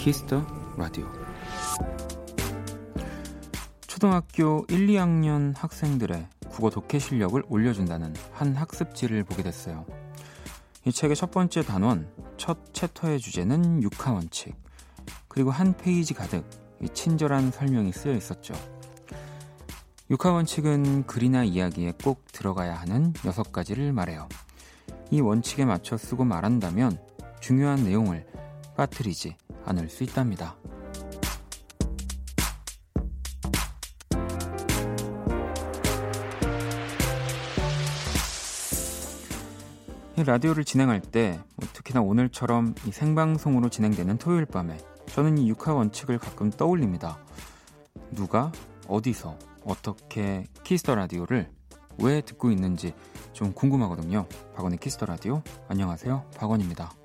키스 더 라디오 초등학교 1, 2학년 학생들의 국어 독해 실력을 올려준다는 한 학습지를 보게 됐어요. 이 책의 첫 번째 단원, 첫 챕터의 주제는 육하원칙, 그리고 한 페이지 가득 친절한 설명이 쓰여 있었죠. 육하원칙은 글이나 이야기에 꼭 들어가야 하는 여섯 가지를 말해요. 이 원칙에 맞춰 쓰고 말한다면 중요한 내용을 빠뜨리지 않을 수 있답니다. 라디오를 진행할 때뭐 특히나 오늘처럼 이 생방송으로 진행되는 토요일 밤에 저는 이 육하 원칙을 가끔 떠올립니다. 누가 어디서 어떻게 키스 더 라디오를 왜 듣고 있는지 좀 궁금하거든요. 박원의 키스터 라디오 안녕하세요. 박원입니다.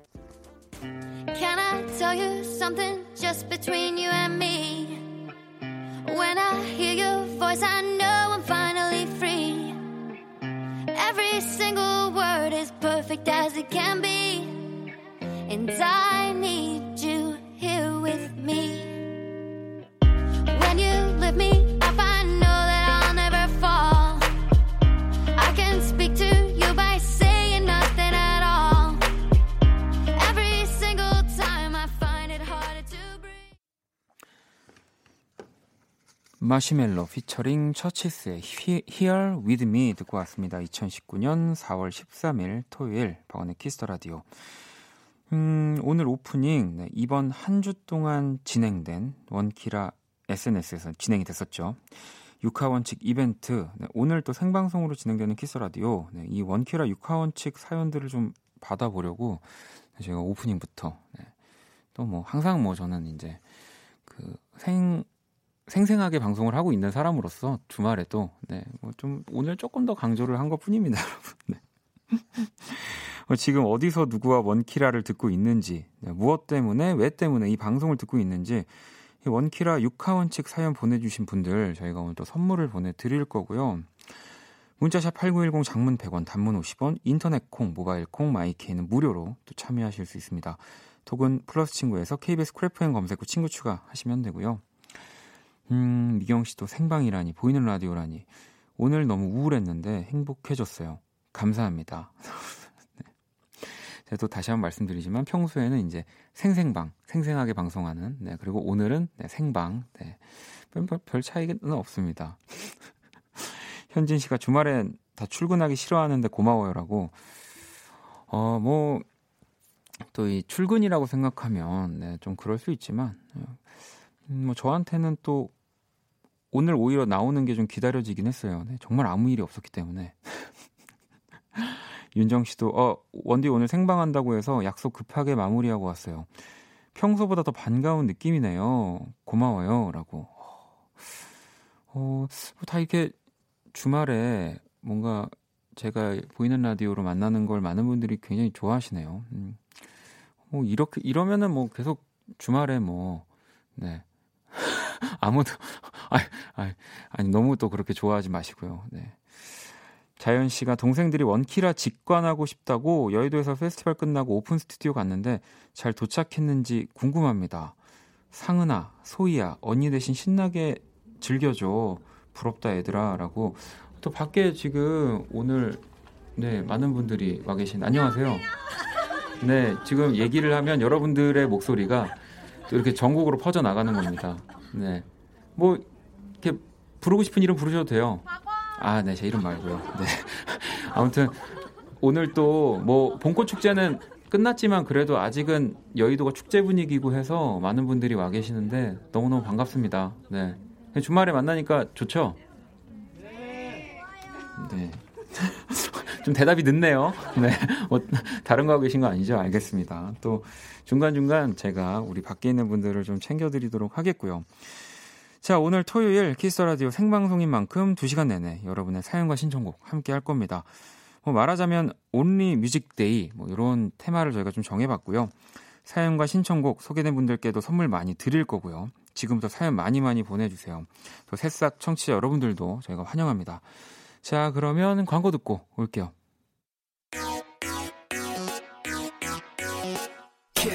Tell you something just between you and me? When I hear your voice, I know I'm finally free. Every single word is perfect as it can be. And I need you here with me. Marshmello featuring CHVRCHES의 Here With Me 듣고 왔습니다. 2019년 4월 13일 토요일 박원의 키스 더 라디오. 음, 오늘 오프닝 네, 이번 한 주 동안 진행된 원키라 SNS에서 진행이 됐었죠. 육하원칙 이벤트 네, 오늘 또 생방송으로 진행되는 키스 라디오 네, 이 원키라 육하원칙 사연들을 좀 받아보려고 제가 오프닝부터 네, 또뭐 항상 뭐 저는 이제 그 생 생생하게 방송을 하고 있는 사람으로서 주말에도 네, 뭐 좀 오늘 조금 더 강조를 한 것뿐입니다, 여러분. 네. 어, 지금 어디서 누구와 원키라를 듣고 있는지, 네, 무엇 때문에, 왜 때문에 이 방송을 듣고 있는지, 원키라 6하원칙 사연 보내주신 분들 저희가 오늘 또 선물을 보내드릴 거고요. 문자샵 8910 장문 100원, 단문 50원, 인터넷 콩, 모바일 콩, 마이케이는 무료로 또 참여하실 수 있습니다. 톡은 플러스 친구에서 KBS 쿨FM 검색 후 친구 추가하시면 되고요. 음, 미경 씨도 생방이라니, 보이는 라디오라니. 오늘 너무 우울했는데 행복해졌어요. 감사합니다. 네. 제가 또 다시 한번 말씀드리지만 평소에는 이제 생생방, 생생하게 방송하는, 네, 그리고 오늘은 네, 생방, 네, 별, 별 차이는 없습니다. 현진 씨가 주말엔 다 출근하기 싫어하는데 고마워요라고, 어, 뭐, 또 이 출근이라고 생각하면, 네, 좀 그럴 수 있지만, 음, 뭐 저한테는 또 오늘 오히려 나오는 게 좀 기다려지긴 했어요. 네, 정말 아무 일이 없었기 때문에. 윤정 씨도 어 원디 오늘 생방한다고 해서 약속 급하게 마무리하고 왔어요. 평소보다 더 반가운 느낌이네요. 고마워요라고. 어, 다 이렇게 주말에 뭔가 제가 보이는 라디오로 만나는 걸 많은 분들이 굉장히 좋아하시네요. 음. 뭐 이렇게 이러면은 뭐 계속 주말에 뭐 네. 아무도 아니, 아니, 아니 너무 또 그렇게 좋아하지 마시고요. 네. 자연 씨가 동생들이 원키라 직관하고 싶다고 여의도에서 페스티벌 끝나고 오픈 스튜디오 갔는데 잘 도착했는지 궁금합니다. 상은아, 소희야, 언니 대신 신나게 즐겨줘. 부럽다 얘들아. 라고 또 밖에 지금 오늘 네, 많은 분들이 와 계신 안녕하세요. 네, 지금 얘기를 하면 여러분들의 목소리가 또 이렇게 전국으로 퍼져 나가는 겁니다. 네. 뭐 이렇게 부르고 싶은 이름 부르셔도 돼요. 아, 네, 제 이름 말고요. 네. 아무튼 오늘 또 뭐 봄꽃 축제는 끝났지만 그래도 아직은 여의도가 축제 분위기고 해서 많은 분들이 와 계시는데 너무너무 반갑습니다. 네. 주말에 만나니까 좋죠? 네. 좀 대답이 늦네요. 네. 뭐 다른 거 하고 계신 거 아니죠? 알겠습니다. 또 중간중간 제가 우리 밖에 있는 분들을 좀 챙겨드리도록 하겠고요. 자, 오늘 토요일 키스 라디오 생방송인 만큼 2시간 내내 여러분의 사연과 신청곡 함께 할 겁니다. 뭐 말하자면 Only Music Day 뭐 이런 테마를 저희가 좀 정해 봤고요. 사연과 신청곡 소개된 분들께도 선물 많이 드릴 거고요. 지금부터 사연 많이 많이 보내 주세요. 또 새싹 청취자 여러분들도 저희가 환영합니다. 자, 그러면 광고 듣고 올게요.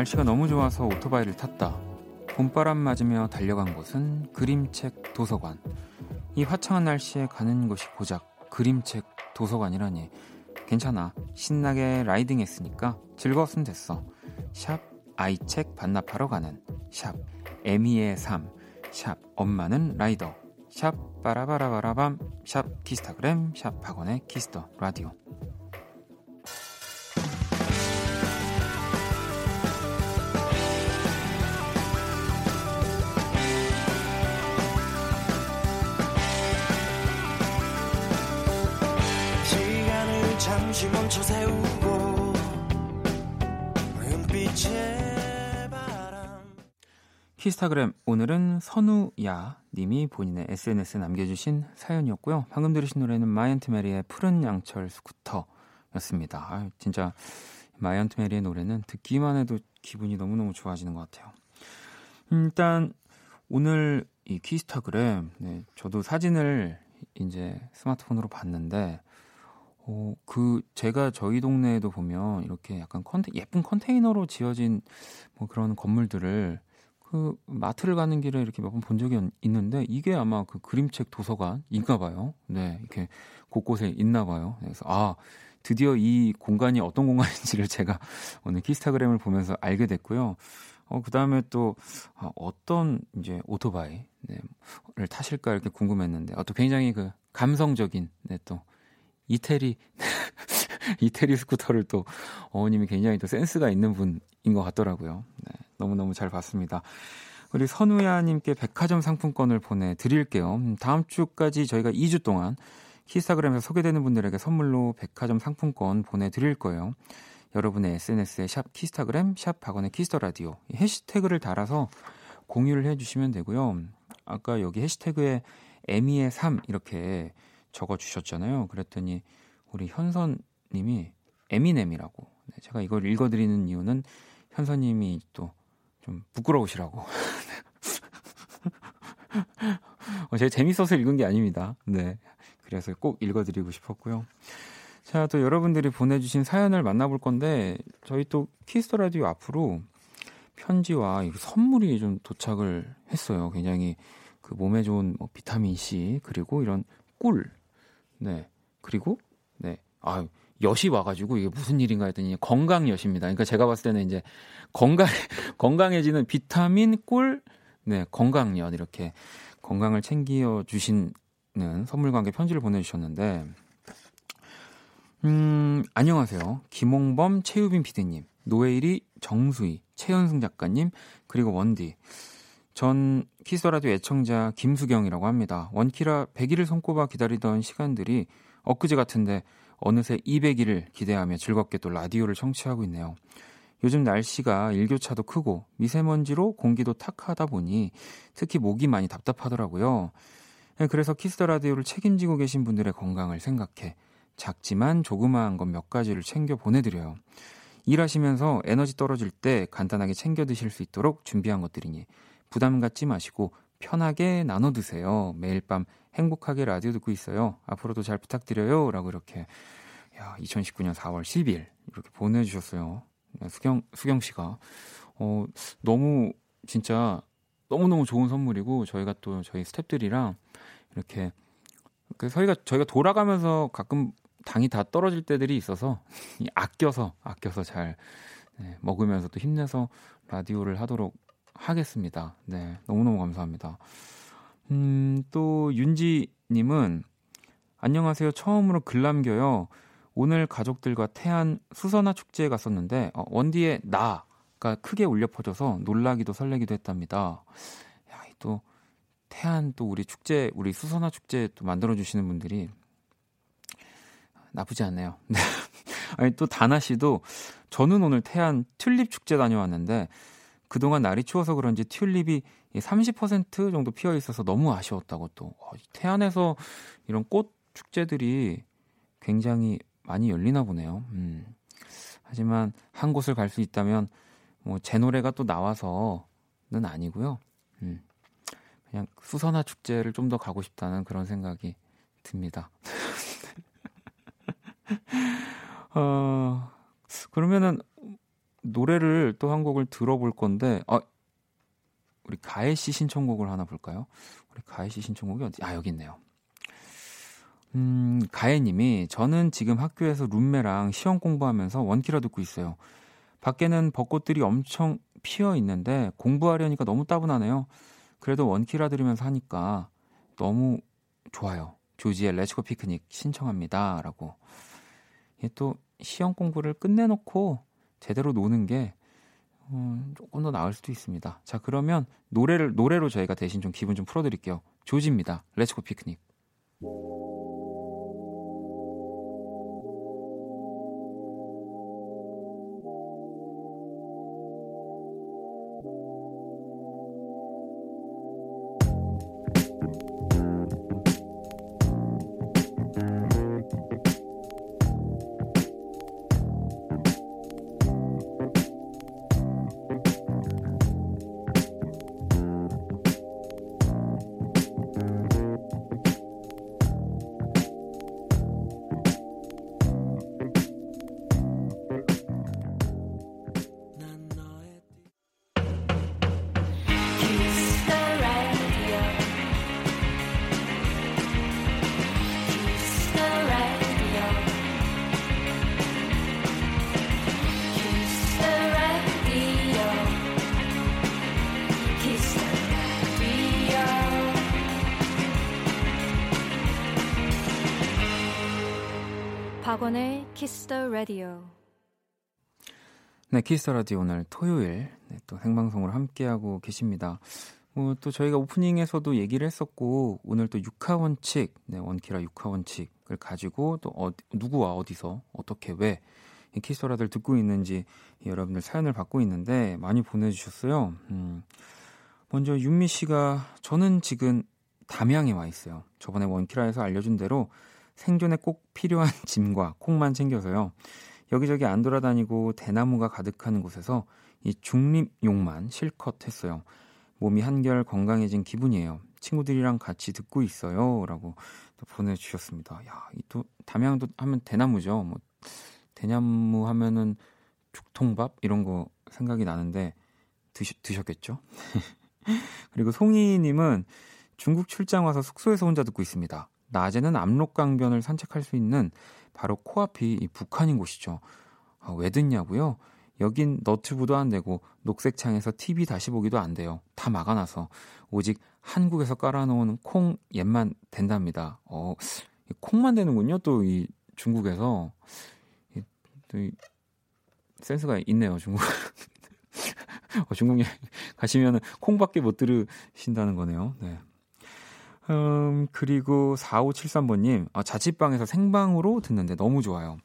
날씨가 너무 좋아서 오토바이를 탔다. 봄바람 맞으며 달려간 곳은 그림책 도서관. 이 화창한 날씨에 가는 곳이 고작 그림책 도서관이라니. 괜찮아. 신나게 라이딩 했으니까 즐거웠으면 됐어. 샵 아이책 반납하러 가는 샵 에미의 삶. 샵 엄마는 라이더. 샵 빠라바라바라밤. 샵 키스타그램. 샵 박원의 키스 더 라디오. 잠시 멈춰 세우고 은빛의 바람 키스타그램 오늘은 선우야 님이 본인의 SNS에 남겨주신 사연이었고요. 방금 들으신 노래는 마이언트 메리의 푸른 양철 스쿠터였습니다. 아, 진짜 마이언트 메리의 노래는 듣기만 해도 기분이 너무너무 좋아지는 것 같아요. 음, 일단 오늘 이 키스타그램 네, 저도 사진을 이제 스마트폰으로 봤는데 어, 그 제가 저희 동네에도 보면 이렇게 약간 컨테, 예쁜 컨테이너로 지어진 뭐 그런 건물들을 그 마트를 가는 길에 이렇게 몇 번 본 적이 있는데 이게 아마 그 그림책 도서관인가 봐요. 네, 이렇게 곳곳에 있나 봐요. 그래서 아 드디어 이 공간이 어떤 공간인지를 제가 오늘 키스타그램을 보면서 알게 됐고요. 어, 그 다음에 또 아, 어떤 이제 오토바이를 네, 타실까 이렇게 궁금했는데 어, 또 굉장히 그 감성적인 네, 또 이태리 이태리 스쿠터를 또 어머님이 굉장히 또 센스가 있는 분인 것 같더라고요. 네, 너무너무 잘 봤습니다. 우리 선우야님께 백화점 상품권을 보내드릴게요. 음, 다음 주까지 저희가 2주 동안 키스타그램에서 소개되는 분들에게 선물로 백화점 상품권 보내드릴 거예요. 여러분의 SNS에 샵 키스타그램, 샵 박원의 키스 더 라디오 해시태그를 달아서 공유를 해주시면 되고요. 아까 여기 해시태그에 에미의 삶 이렇게 적어 주셨잖아요. 그랬더니 우리 현선 님이 에미넴이라고. 네, 제가 이걸 읽어 드리는 이유는 현선 님이 또 좀 부끄러우시라고. 어, 제가 재밌어서 읽은 게 아닙니다. 네. 그래서 꼭 읽어 드리고 싶었고요. 자, 또 여러분들이 보내주신 사연을 만나볼 건데, 저희 또 키스 더 라디오 앞으로 편지와 선물이 좀 도착을 했어요. 굉장히 그 몸에 좋은 뭐 비타민 C, 그리고 이런 꿀, 네. 그리고, 네. 아 엿이 와가지고 이게 무슨 일인가 했더니 건강엿입니다. 그러니까 제가 봤을 때는 이제 건강, 건강해지는 비타민, 꿀, 네. 건강엿 이렇게 건강을 챙겨 주시는 선물과 함께 편지를 보내주셨는데, 음, 안녕하세요. 김홍범, 최유빈 PD님, 노예일이 정수희, 최현승 작가님, 그리고 원디. 전 키스 라디오 애청자 김수경이라고 합니다. 원키라 100일을 손꼽아 기다리던 시간들이 엊그제 같은데 어느새 200일을 기대하며 즐겁게 또 라디오를 청취하고 있네요. 요즘 날씨가 일교차도 크고 미세먼지로 공기도 탁하다 보니 특히 목이 많이 답답하더라고요. 네, 그래서 키스 더 라디오를 책임지고 계신 분들의 건강을 생각해 작지만 조그마한 것 몇 가지를 챙겨 보내드려요. 일하시면서 에너지 떨어질 때 간단하게 챙겨 드실 수 있도록 준비한 것들이니 부담 갖지 마시고 편하게 나눠 드세요. 매일 밤 행복하게 라디오 듣고 있어요. 앞으로도 잘 부탁드려요. 라고 이렇게 야, 2019년 4월 10일 이렇게 보내주셨어요. 네, 수경, 수경 씨가. 어, 너무 진짜 너무너무 좋은 선물이고 저희가 또 저희 스탭들이랑 이렇게 그 저희가 저희가 돌아가면서 가끔 당이 다 떨어질 때들이 있어서 아껴서 아껴서 잘 네, 먹으면서 또 힘내서 라디오를 하도록 하겠습니다. 네, 너무너무 감사합니다. 음, 또 윤지님은 안녕하세요. 처음으로 글 남겨요. 오늘 가족들과 태안 수선화 축제에 갔었는데 어, 원디의 나가 크게 울려 퍼져서 놀라기도 설레기도 했답니다. 야, 또 태안 또 우리 축제 우리 수선화 축제 또 만들어 주시는 분들이 나쁘지 않네요. 아니 또 다나 씨도 저는 오늘 태안 튤립 축제 다녀왔는데 그동안 날이 추워서 그런지 튤립이 30% 정도 피어 있어서 너무 아쉬웠다고 또 어, 태안에서 이런 꽃 축제들이 굉장히 많이 열리나 보네요. 음. 하지만 한 곳을 갈 수 있다면 뭐 제 노래가 또 나와서는 아니고요. 음. 그냥 수선화 축제를 좀 더 가고 싶다는 그런 생각이 듭니다. 어, 그러면은 노래를 또 한 곡을 들어볼 건데, 아, 우리 가혜 씨 신청곡을 하나 볼까요? 우리 가혜 씨 신청곡이 어디? 아, 여기 있네요. 음, 가혜님이 저는 지금 학교에서 룸메랑 시험 공부하면서 원키라 듣고 있어요. 밖에는 벚꽃들이 엄청 피어 있는데 공부하려니까 너무 따분하네요. 그래도 원키라 들으면서 하니까 너무 좋아요. 조지의 레츠고 피크닉 신청합니다. 라고. 또 시험 공부를 끝내놓고 제대로 노는 게 음, 조금 더 나을 수도 있습니다. 자, 그러면 노래를 노래로 저희가 대신 좀 기분 좀 풀어드릴게요. 조지입니다. 레츠고 피크닉. 박원의 키스 더 라디오. 네, 키스 더 라디오 오늘 토요일 네, 또 생방송으로 함께하고 계십니다. 뭐, 또 저희가 오프닝에서도 얘기를 했었고 오늘 또 육하 원칙, 네, 원키라 육하 원칙을 가지고 또 어, 누구와 어디서 어떻게 왜 키스 더 라디오를 듣고 있는지 여러분들 사연을 받고 있는데 많이 보내주셨어요. 음, 먼저 윤미 씨가 저는 지금 담양에 와 있어요. 저번에 원키라에서 알려준 대로 생존에 꼭 필요한 짐과 콩만 챙겨서요. 여기저기 안 돌아다니고 대나무가 가득한 곳에서 이 중립용만 실컷 했어요. 몸이 한결 건강해진 기분이에요. 친구들이랑 같이 듣고 있어요. 라고 또 보내주셨습니다. 야, 또 담양도 하면 대나무죠. 뭐, 대나무 하면은 죽통밥? 이런 거 생각이 나는데 드시, 드셨겠죠? 그리고 송이님은 중국 출장 와서 숙소에서 혼자 듣고 있습니다. 낮에는 압록강변을 산책할 수 있는 바로 코앞이 북한인 곳이죠. 아, 왜 듣냐고요? 여긴 너튜브도 안 되고 녹색 창에서 TV 다시 보기도 안 돼요. 다 막아놔서 오직 한국에서 깔아놓은 콩 옛만 된답니다. 어, 콩만 되는군요. 또 이 중국에서 또이 센스가 있네요. 중국. 어, 중국에 가시면 콩밖에 못 들으신다는 거네요. 네. 음, 그리고 4573번님, 아, 자취방에서 생방으로 듣는데 너무 좋아요.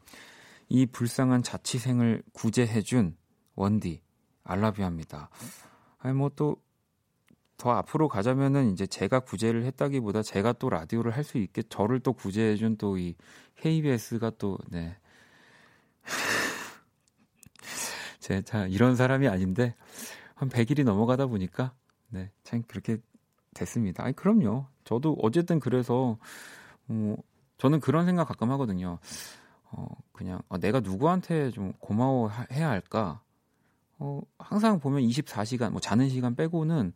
이 불쌍한 자취생을 구제해준 원디, 알라뷰합니다. 아니, 뭐 또, 더 앞으로 가자면은 이제 제가 구제를 했다기보다 제가 또 라디오를 할 수 있게 저를 또 구제해준 또 이 KBS가 또, 네. 제가 이런 사람이 아닌데, 한 100일이 넘어가다 보니까, 네, 참 그렇게 됐습니다. 아니, 그럼요. 저도 어쨌든 그래서 어, 저는 그런 생각 가끔 하거든요. 어, 그냥 아, 내가 누구한테 좀 고마워해야 할까? 어, 항상 보면 24시간 뭐 자는 시간 빼고는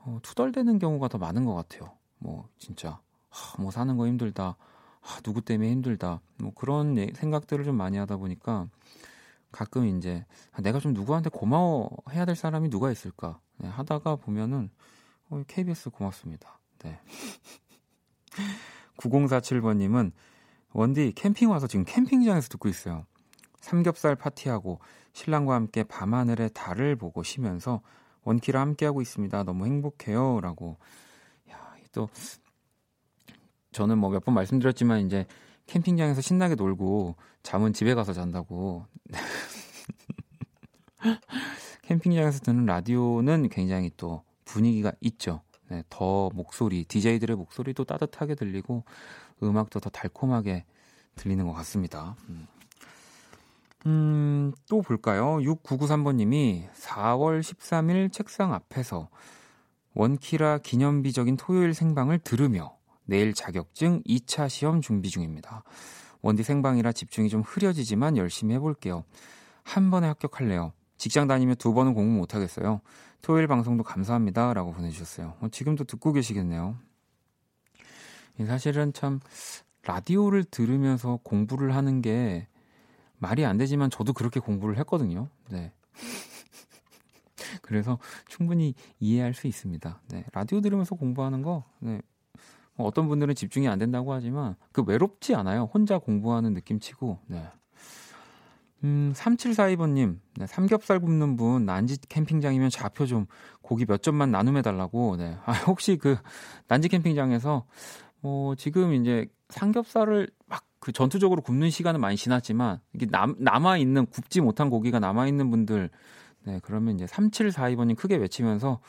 어, 투덜대는 경우가 더 많은 것 같아요. 뭐 진짜 아, 뭐 사는 거 힘들다. 아, 누구 때문에 힘들다. 뭐 그런 예, 생각들을 좀 많이 하다 보니까 가끔 이제 아, 내가 좀 누구한테 고마워해야 될 사람이 누가 있을까 네, 하다가 보면은 어, KBS 고맙습니다. 네. 9047번님은 원디 캠핑 와서 지금 캠핑장에서 듣고 있어요. 삼겹살 파티하고 신랑과 함께 밤하늘의 달을 보고 쉬면서 원키라 함께하고 있습니다. 너무 행복해요. 라고. 야, 또, 저는 뭐 몇 번 말씀드렸지만 이제 캠핑장에서 신나게 놀고 잠은 집에 가서 잔다고. 캠핑장에서 듣는 라디오는 굉장히 또 분위기가 있죠. 네, 더 목소리, DJ들의 목소리도 따뜻하게 들리고 음악도 더 달콤하게 들리는 것 같습니다. 음. 음, 또 볼까요? 6993번님이 4월 13일 책상 앞에서 원키라 기념비적인 토요일 생방을 들으며 내일 자격증 2차 시험 준비 중입니다. 원디 생방이라 집중이 좀 흐려지지만 열심히 해볼게요. 한 번에 합격할래요. 직장 다니며 두 번은 공부 못 하겠어요. 토요일 방송도 감사합니다. 라고 보내주셨어요. 어, 지금도 듣고 계시겠네요. 사실은 참 라디오를 들으면서 공부를 하는 게 말이 안 되지만 저도 그렇게 공부를 했거든요. 네. 그래서 충분히 이해할 수 있습니다. 네. 라디오 들으면서 공부하는 거, 네. 뭐 어떤 분들은 집중이 안 된다고 하지만 그 외롭지 않아요. 혼자 공부하는 느낌 치고, 네. 음, 3742번님, 네, 삼겹살 굽는 분, 난지 캠핑장이면 좌표 좀 고기 몇 점만 나눔해달라고, 네. 아, 혹시 그, 난지 캠핑장에서, 뭐, 지금 이제 삼겹살을 막 그 전투적으로 굽는 시간은 많이 지났지만, 이게 남, 남아있는, 굽지 못한 고기가 남아있는 분들, 네, 그러면 이제 3742번님 크게 외치면서,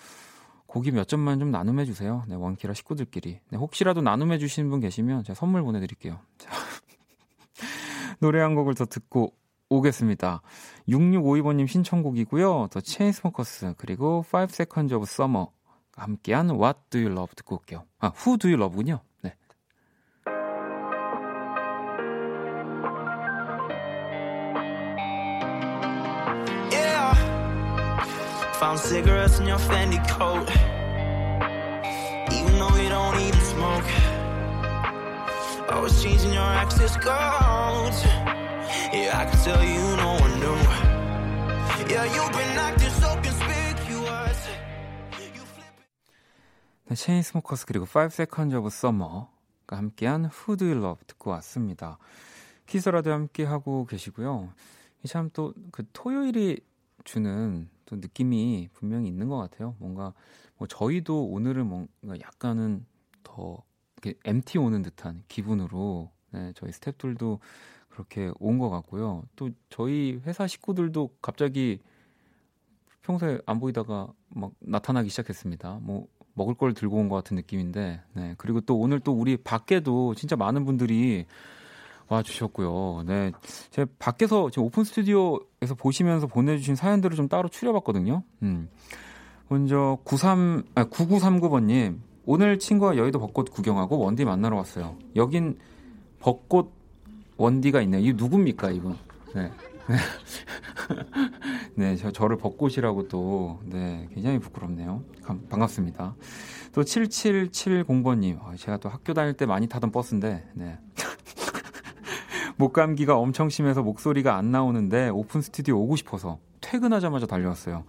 고기 몇 점만 좀 나눔해 주세요. 네, 원키라 식구들끼리. 네, 혹시라도 나눔해 주시는 분 계시면 제가 선물 보내드릴게요. 자. 노래 한 곡을 더 듣고 오겠습니다. 6652번님 신청곡이고요. 더 체인스모커스 그리고 5 Seconds of Summer 함께한 What Do You Love 듣고 올게요. 아, Who Do You Love군요. 네. Found cigarettes in your Fendi coat. Even though you don't even smoke. Always changing your access codes. Yeah, I can tell you no one knew. Yeah, you've been acting so conspicuous. 네, 체인스모커스 그리고 5 Seconds of Summer가 함께한 Who Do You Love 듣고 왔습니다. 키스라도 함께 하고 계시고요. 참 또 그 토요일이 주는 또 느낌이 분명히 있는 것 같아요. 뭔가 뭐 저희도 오늘은 뭔가 약간은 더 이렇게 MT 오는 듯한 기분으로 네, 저희 스태프들도 그렇게 온 것 같고요. 또 저희 회사 식구들도 갑자기 평소에 안 보이다가 막 나타나기 시작했습니다. 뭐 먹을 걸 들고 온 것 같은 느낌인데, 네. 그리고 또 오늘 또 우리 밖에도 진짜 많은 분들이 와 주셨고요. 네. 제가 밖에서 지금 오픈 스튜디오에서 보시면서 보내주신 사연들을 좀 따로 추려봤거든요. 음. 먼저 93, 아, 9939번님. 오늘 친구와 여의도 벚꽃 구경하고 원디 만나러 왔어요. 여긴 벚꽃 원디가 있네요. 이 누굽니까, 이분? 네. 네, 저, 저를 벚꽃이라고 또, 네, 굉장히 부끄럽네요. 감, 반갑습니다. 또 7770번님, 어, 제가 또 학교 다닐 때 많이 타던 버스인데, 네. 목감기가 엄청 심해서 목소리가 안 나오는데 오픈 스튜디오 오고 싶어서 퇴근하자마자 달려왔어요.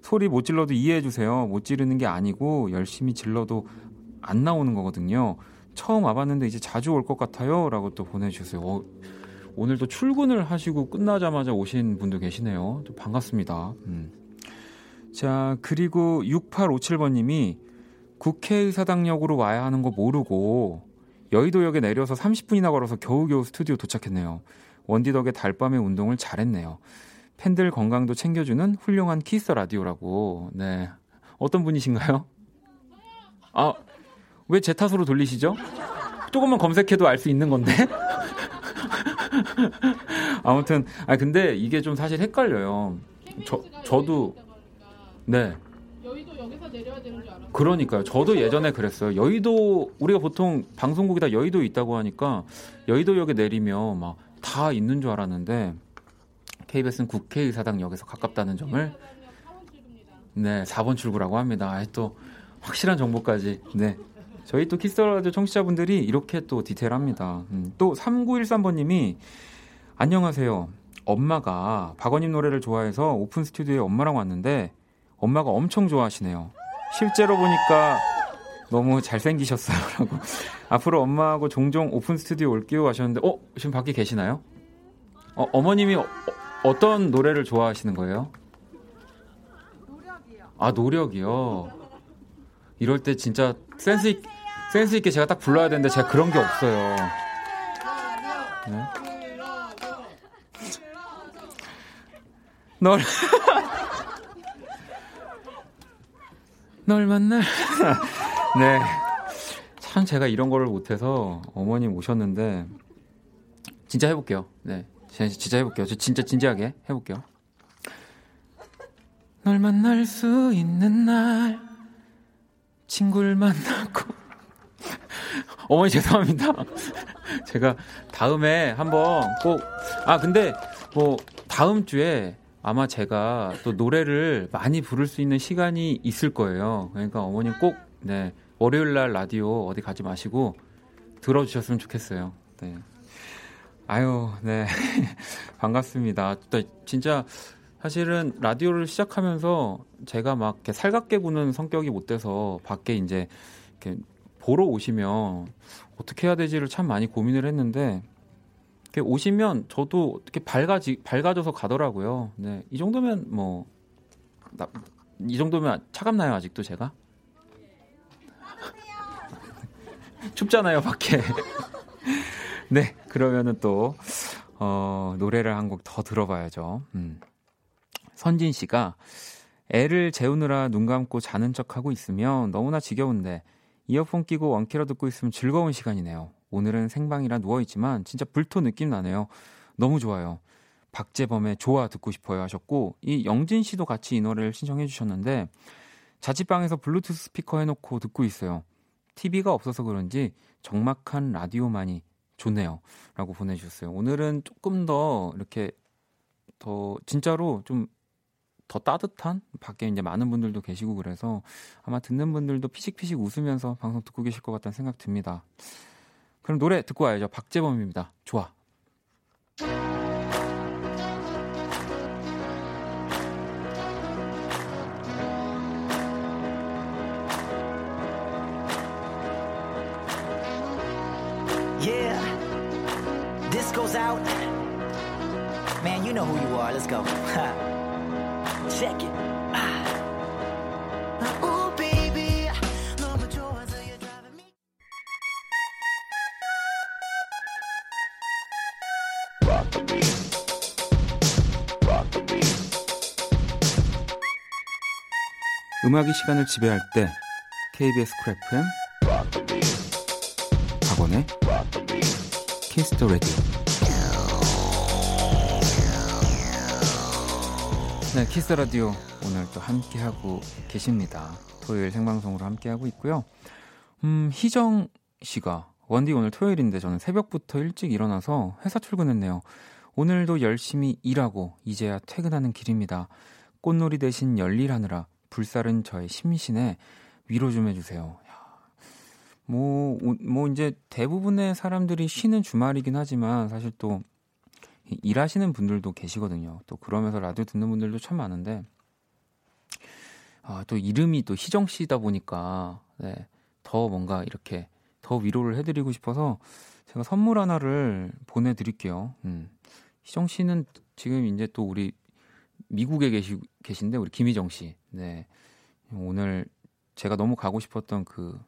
소리 못 질러도 이해해주세요. 못 지르는 게 아니고 열심히 질러도 안 나오는 거거든요. 처음 와봤는데 이제 자주 올 것 같아요. 라고 또 보내주셨어요. 어, 오늘도 출근을 하시고 끝나자마자 오신 분도 계시네요. 좀 반갑습니다. 음. 자, 그리고 6857번님이 국회의사당역으로 와야 하는 거 모르고 여의도역에 내려서 30분이나 걸어서 겨우겨우 스튜디오 도착했네요. 원디 덕에 달밤의 운동을 잘했네요. 팬들 건강도 챙겨주는 훌륭한 키스 라디오라고. 네. 어떤 분이신가요? 아, 왜 제 탓으로 돌리시죠? 조금만 검색해도 알 수 있는 건데? 아무튼, 아, 근데 이게 좀 사실 헷갈려요. 저, 저도, 네. 여의도 여기서 내려야 되는 줄 알았어. 그러니까요. 저도 예전에 그랬어요. 여의도 우리가 보통 방송국이 다 여의도에 있다고 하니까 여의도역에 내리면 막 다 있는 줄 알았는데 KBS는 국회의사당역에서 가깝다는 점을 네 4번 출구라고 합니다. 아, 또 확실한 정보까지 네 저희 또 키스 더 라디오 청취자분들이 이렇게 또 디테일합니다. 음, 또 3913번님이 안녕하세요. 엄마가 박원님 노래를 좋아해서 오픈 스튜디오에 엄마랑 왔는데 엄마가 엄청 좋아하시네요. 실제로 보니까 너무 잘생기셨어요. 라고. 앞으로 엄마하고 종종 오픈 스튜디오 올게요 하셨는데, 어? 지금 밖에 계시나요? 어, 어머님이 어, 어떤 노래를 좋아하시는 거예요? 노력이요. 아, 노력이요? 이럴 때 진짜 센스, 있, 센스 있게 제가 딱 불러야 되는데 제가 그런 게 없어요. 네? 노래. 널 만날. 네. 참 제가 이런 거를 못해서 어머님 오셨는데 진짜 해볼게요. 네, 진짜 해볼게요. 저 진짜 진지하게 해볼게요. 널 만날 수 있는 날 친구를 만나고 어머니 죄송합니다. 제가 다음에 한번 꼭 아 근데 뭐 다음 주에 아마 제가 또 노래를 많이 부를 수 있는 시간이 있을 거예요. 그러니까 어머님 꼭 네. 월요일 날 라디오 어디 가지 마시고 들어주셨으면 좋겠어요. 네. 아유, 네. 반갑습니다. 또 진짜 사실은 라디오를 시작하면서 제가 막 이렇게 살갑게 구는 성격이 못 돼서 밖에 이제 이렇게 보러 오시면 어떻게 해야 되지를 참 많이 고민을 했는데 이렇게 오시면 저도 이렇게 밝아지 밝아져서 가더라고요. 네. 이 정도면 뭐이 정도면 차갑나요, 아직도 제가? 춥잖아요, 밖에. 네, 그러면은 또, 어, 노래를 한 곡 더 들어봐야죠. 음. 선진 씨가 애를 재우느라 눈 감고 자는 척 하고 있으면 너무나 지겨운데 이어폰 끼고 원키로 듣고 있으면 즐거운 시간이네요. 오늘은 생방이라 누워있지만 진짜 불토 느낌 나네요. 너무 좋아요. 박재범의 좋아 듣고 싶어요 하셨고 이 영진 씨도 같이 이 노래를 신청해 주셨는데 자취방에서 블루투스 스피커 해놓고 듣고 있어요. TV가 없어서 그런지 적막한 라디오만이 좋네요. 라고 보내주셨어요. 오늘은 조금 더 이렇게 더 진짜로 좀 더 따뜻한 밖에 이제 많은 분들도 계시고 그래서 아마 듣는 분들도 피식피식 웃으면서 방송 듣고 계실 것 같다는 생각 듭니다. 그럼 노래 듣고 와야죠. 박재범입니다. 좋아. 음악이 시간을 지배할 때 KBS 쿨FM 박원의 키스 더 라디오 네, 키스 라디오 오늘 또 함께 하고 계십니다. 토요일 생방송으로 함께 하고 있고요. 음, 희정 씨가 원디 오늘 토요일인데 저는 새벽부터 일찍 일어나서 회사 출근했네요. 오늘도 열심히 일하고 이제야 퇴근하는 길입니다. 꽃놀이 대신 열일하느라 불살은 저의 심신에 위로 좀 해주세요. 뭐, 뭐, 이제 대부분의 사람들이 쉬는 주말이긴 하지만 사실 또 일하시는 분들도 계시거든요. 또 그러면서 라디오 듣는 분들도 참 많은데 아, 또 이름이 또 희정 씨다 보니까 네, 더 뭔가 이렇게 더 위로를 해드리고 싶어서 제가 선물 하나를 보내드릴게요. 음. 희정 씨는 지금 이제 또 우리 미국에 계시, 계신데 우리 김희정 씨. 네. 오늘 제가 너무 가고 싶었던 그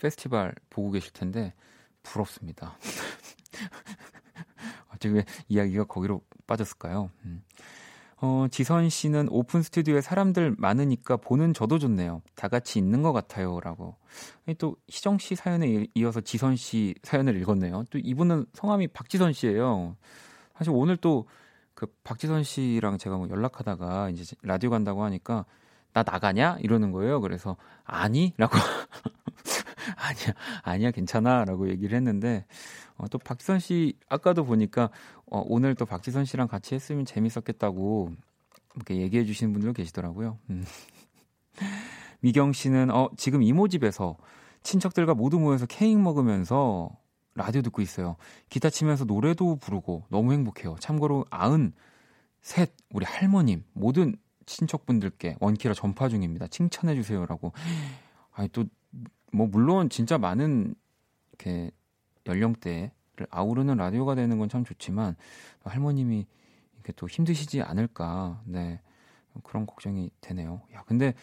페스티벌 보고 계실 텐데 부럽습니다. 갑자기 왜 이야기가 거기로 빠졌을까요? 음. 어, 지선 씨는 오픈 스튜디오에 사람들 많으니까 보는 저도 좋네요. 다 같이 있는 것 같아요. 라고. 또 희정 씨 사연에 이어서 지선 씨 사연을 읽었네요. 또 이분은 성함이 박지선 씨예요. 사실 오늘 또 그 박지선 씨랑 제가 뭐 연락하다가 이제 라디오 간다고 하니까 나 나가냐? 이러는 거예요. 그래서 아니? 라고 아니야, 아니야, 괜찮아. 라고 얘기를 했는데 어, 또 박지선 씨 아까도 보니까 어, 오늘 또 박지선 씨랑 같이 했으면 재밌었겠다고 이렇게 얘기해 주시는 분들 계시더라고요. 음. 미경 씨는 어, 지금 이모 집에서 친척들과 모두 모여서 케이크 먹으면서 라디오 듣고 있어요. 기타 치면서 노래도 부르고 너무 행복해요. 참고로 아흔 셋 우리 할머님 모든 친척분들께 원키라 전파 중입니다. 칭찬해 주세요라고. 아니 또 뭐 물론 진짜 많은 이렇게 연령대를 아우르는 라디오가 되는 건 참 좋지만 할머님이 이렇게 또 힘드시지 않을까 네 그런 걱정이 되네요. 야 근데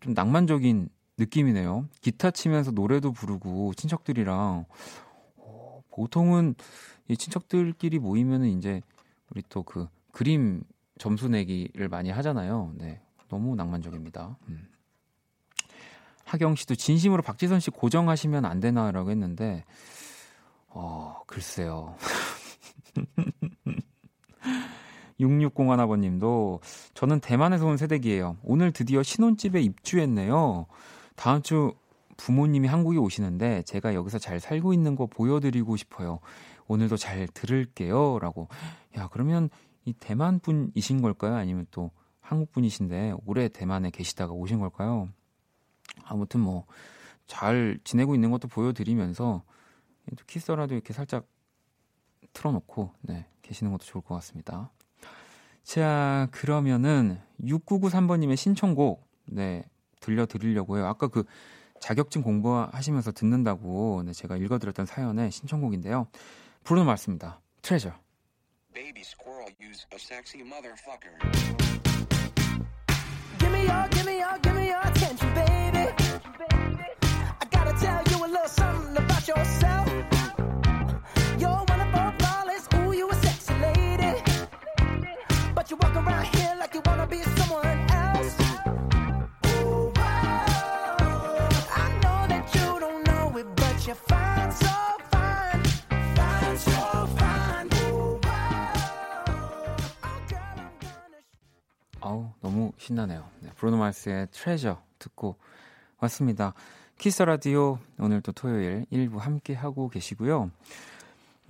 좀 낭만적인 느낌이네요. 기타 치면서 노래도 부르고 친척들이랑 어, 보통은 이 친척들끼리 모이면은 이제 우리 또 그 그림 점수 내기를 많이 하잖아요. 네 너무 낭만적입니다. 음. 하경 씨도 진심으로 박지선 씨 고정하시면 안 되나라고 했는데 어, 글쎄요. 6601 아버님도 저는 대만에서 온 세대기예요. 오늘 드디어 신혼집에 입주했네요. 다음 주 부모님이 한국에 오시는데 제가 여기서 잘 살고 있는 거 보여드리고 싶어요. 오늘도 잘 들을게요. 라고. 야, 그러면 이 대만 분이신 걸까요? 아니면 또 한국 분이신데 올해 대만에 계시다가 오신 걸까요? 아무튼 뭐 잘 지내고 있는 것도 보여드리면서 키스라도 이렇게 살짝 틀어놓고 네, 계시는 것도 좋을 것 같습니다. 자, 그러면은 6993번님의 신청곡 네, 들려드리려고 해요. 아까 그 자격증 공부하시면서 듣는다고 네, 제가 읽어드렸던 사연의 신청곡인데요. 부르는 말씀입니다. 트레저. Baby squirrel use a sexy motherfucker. Give me your, give me your, give me your attention, baby. I gotta tell you a little something about yourself. You're one of our flawless, ooh, you a sexy lady. But you walk around here like you wanna be someone 아우, 너무 신나네요. 네, 브루노 마스의 트레저 듣고 왔습니다. 키스 라디오 오늘도 토요일 1부 함께 하고 계시고요.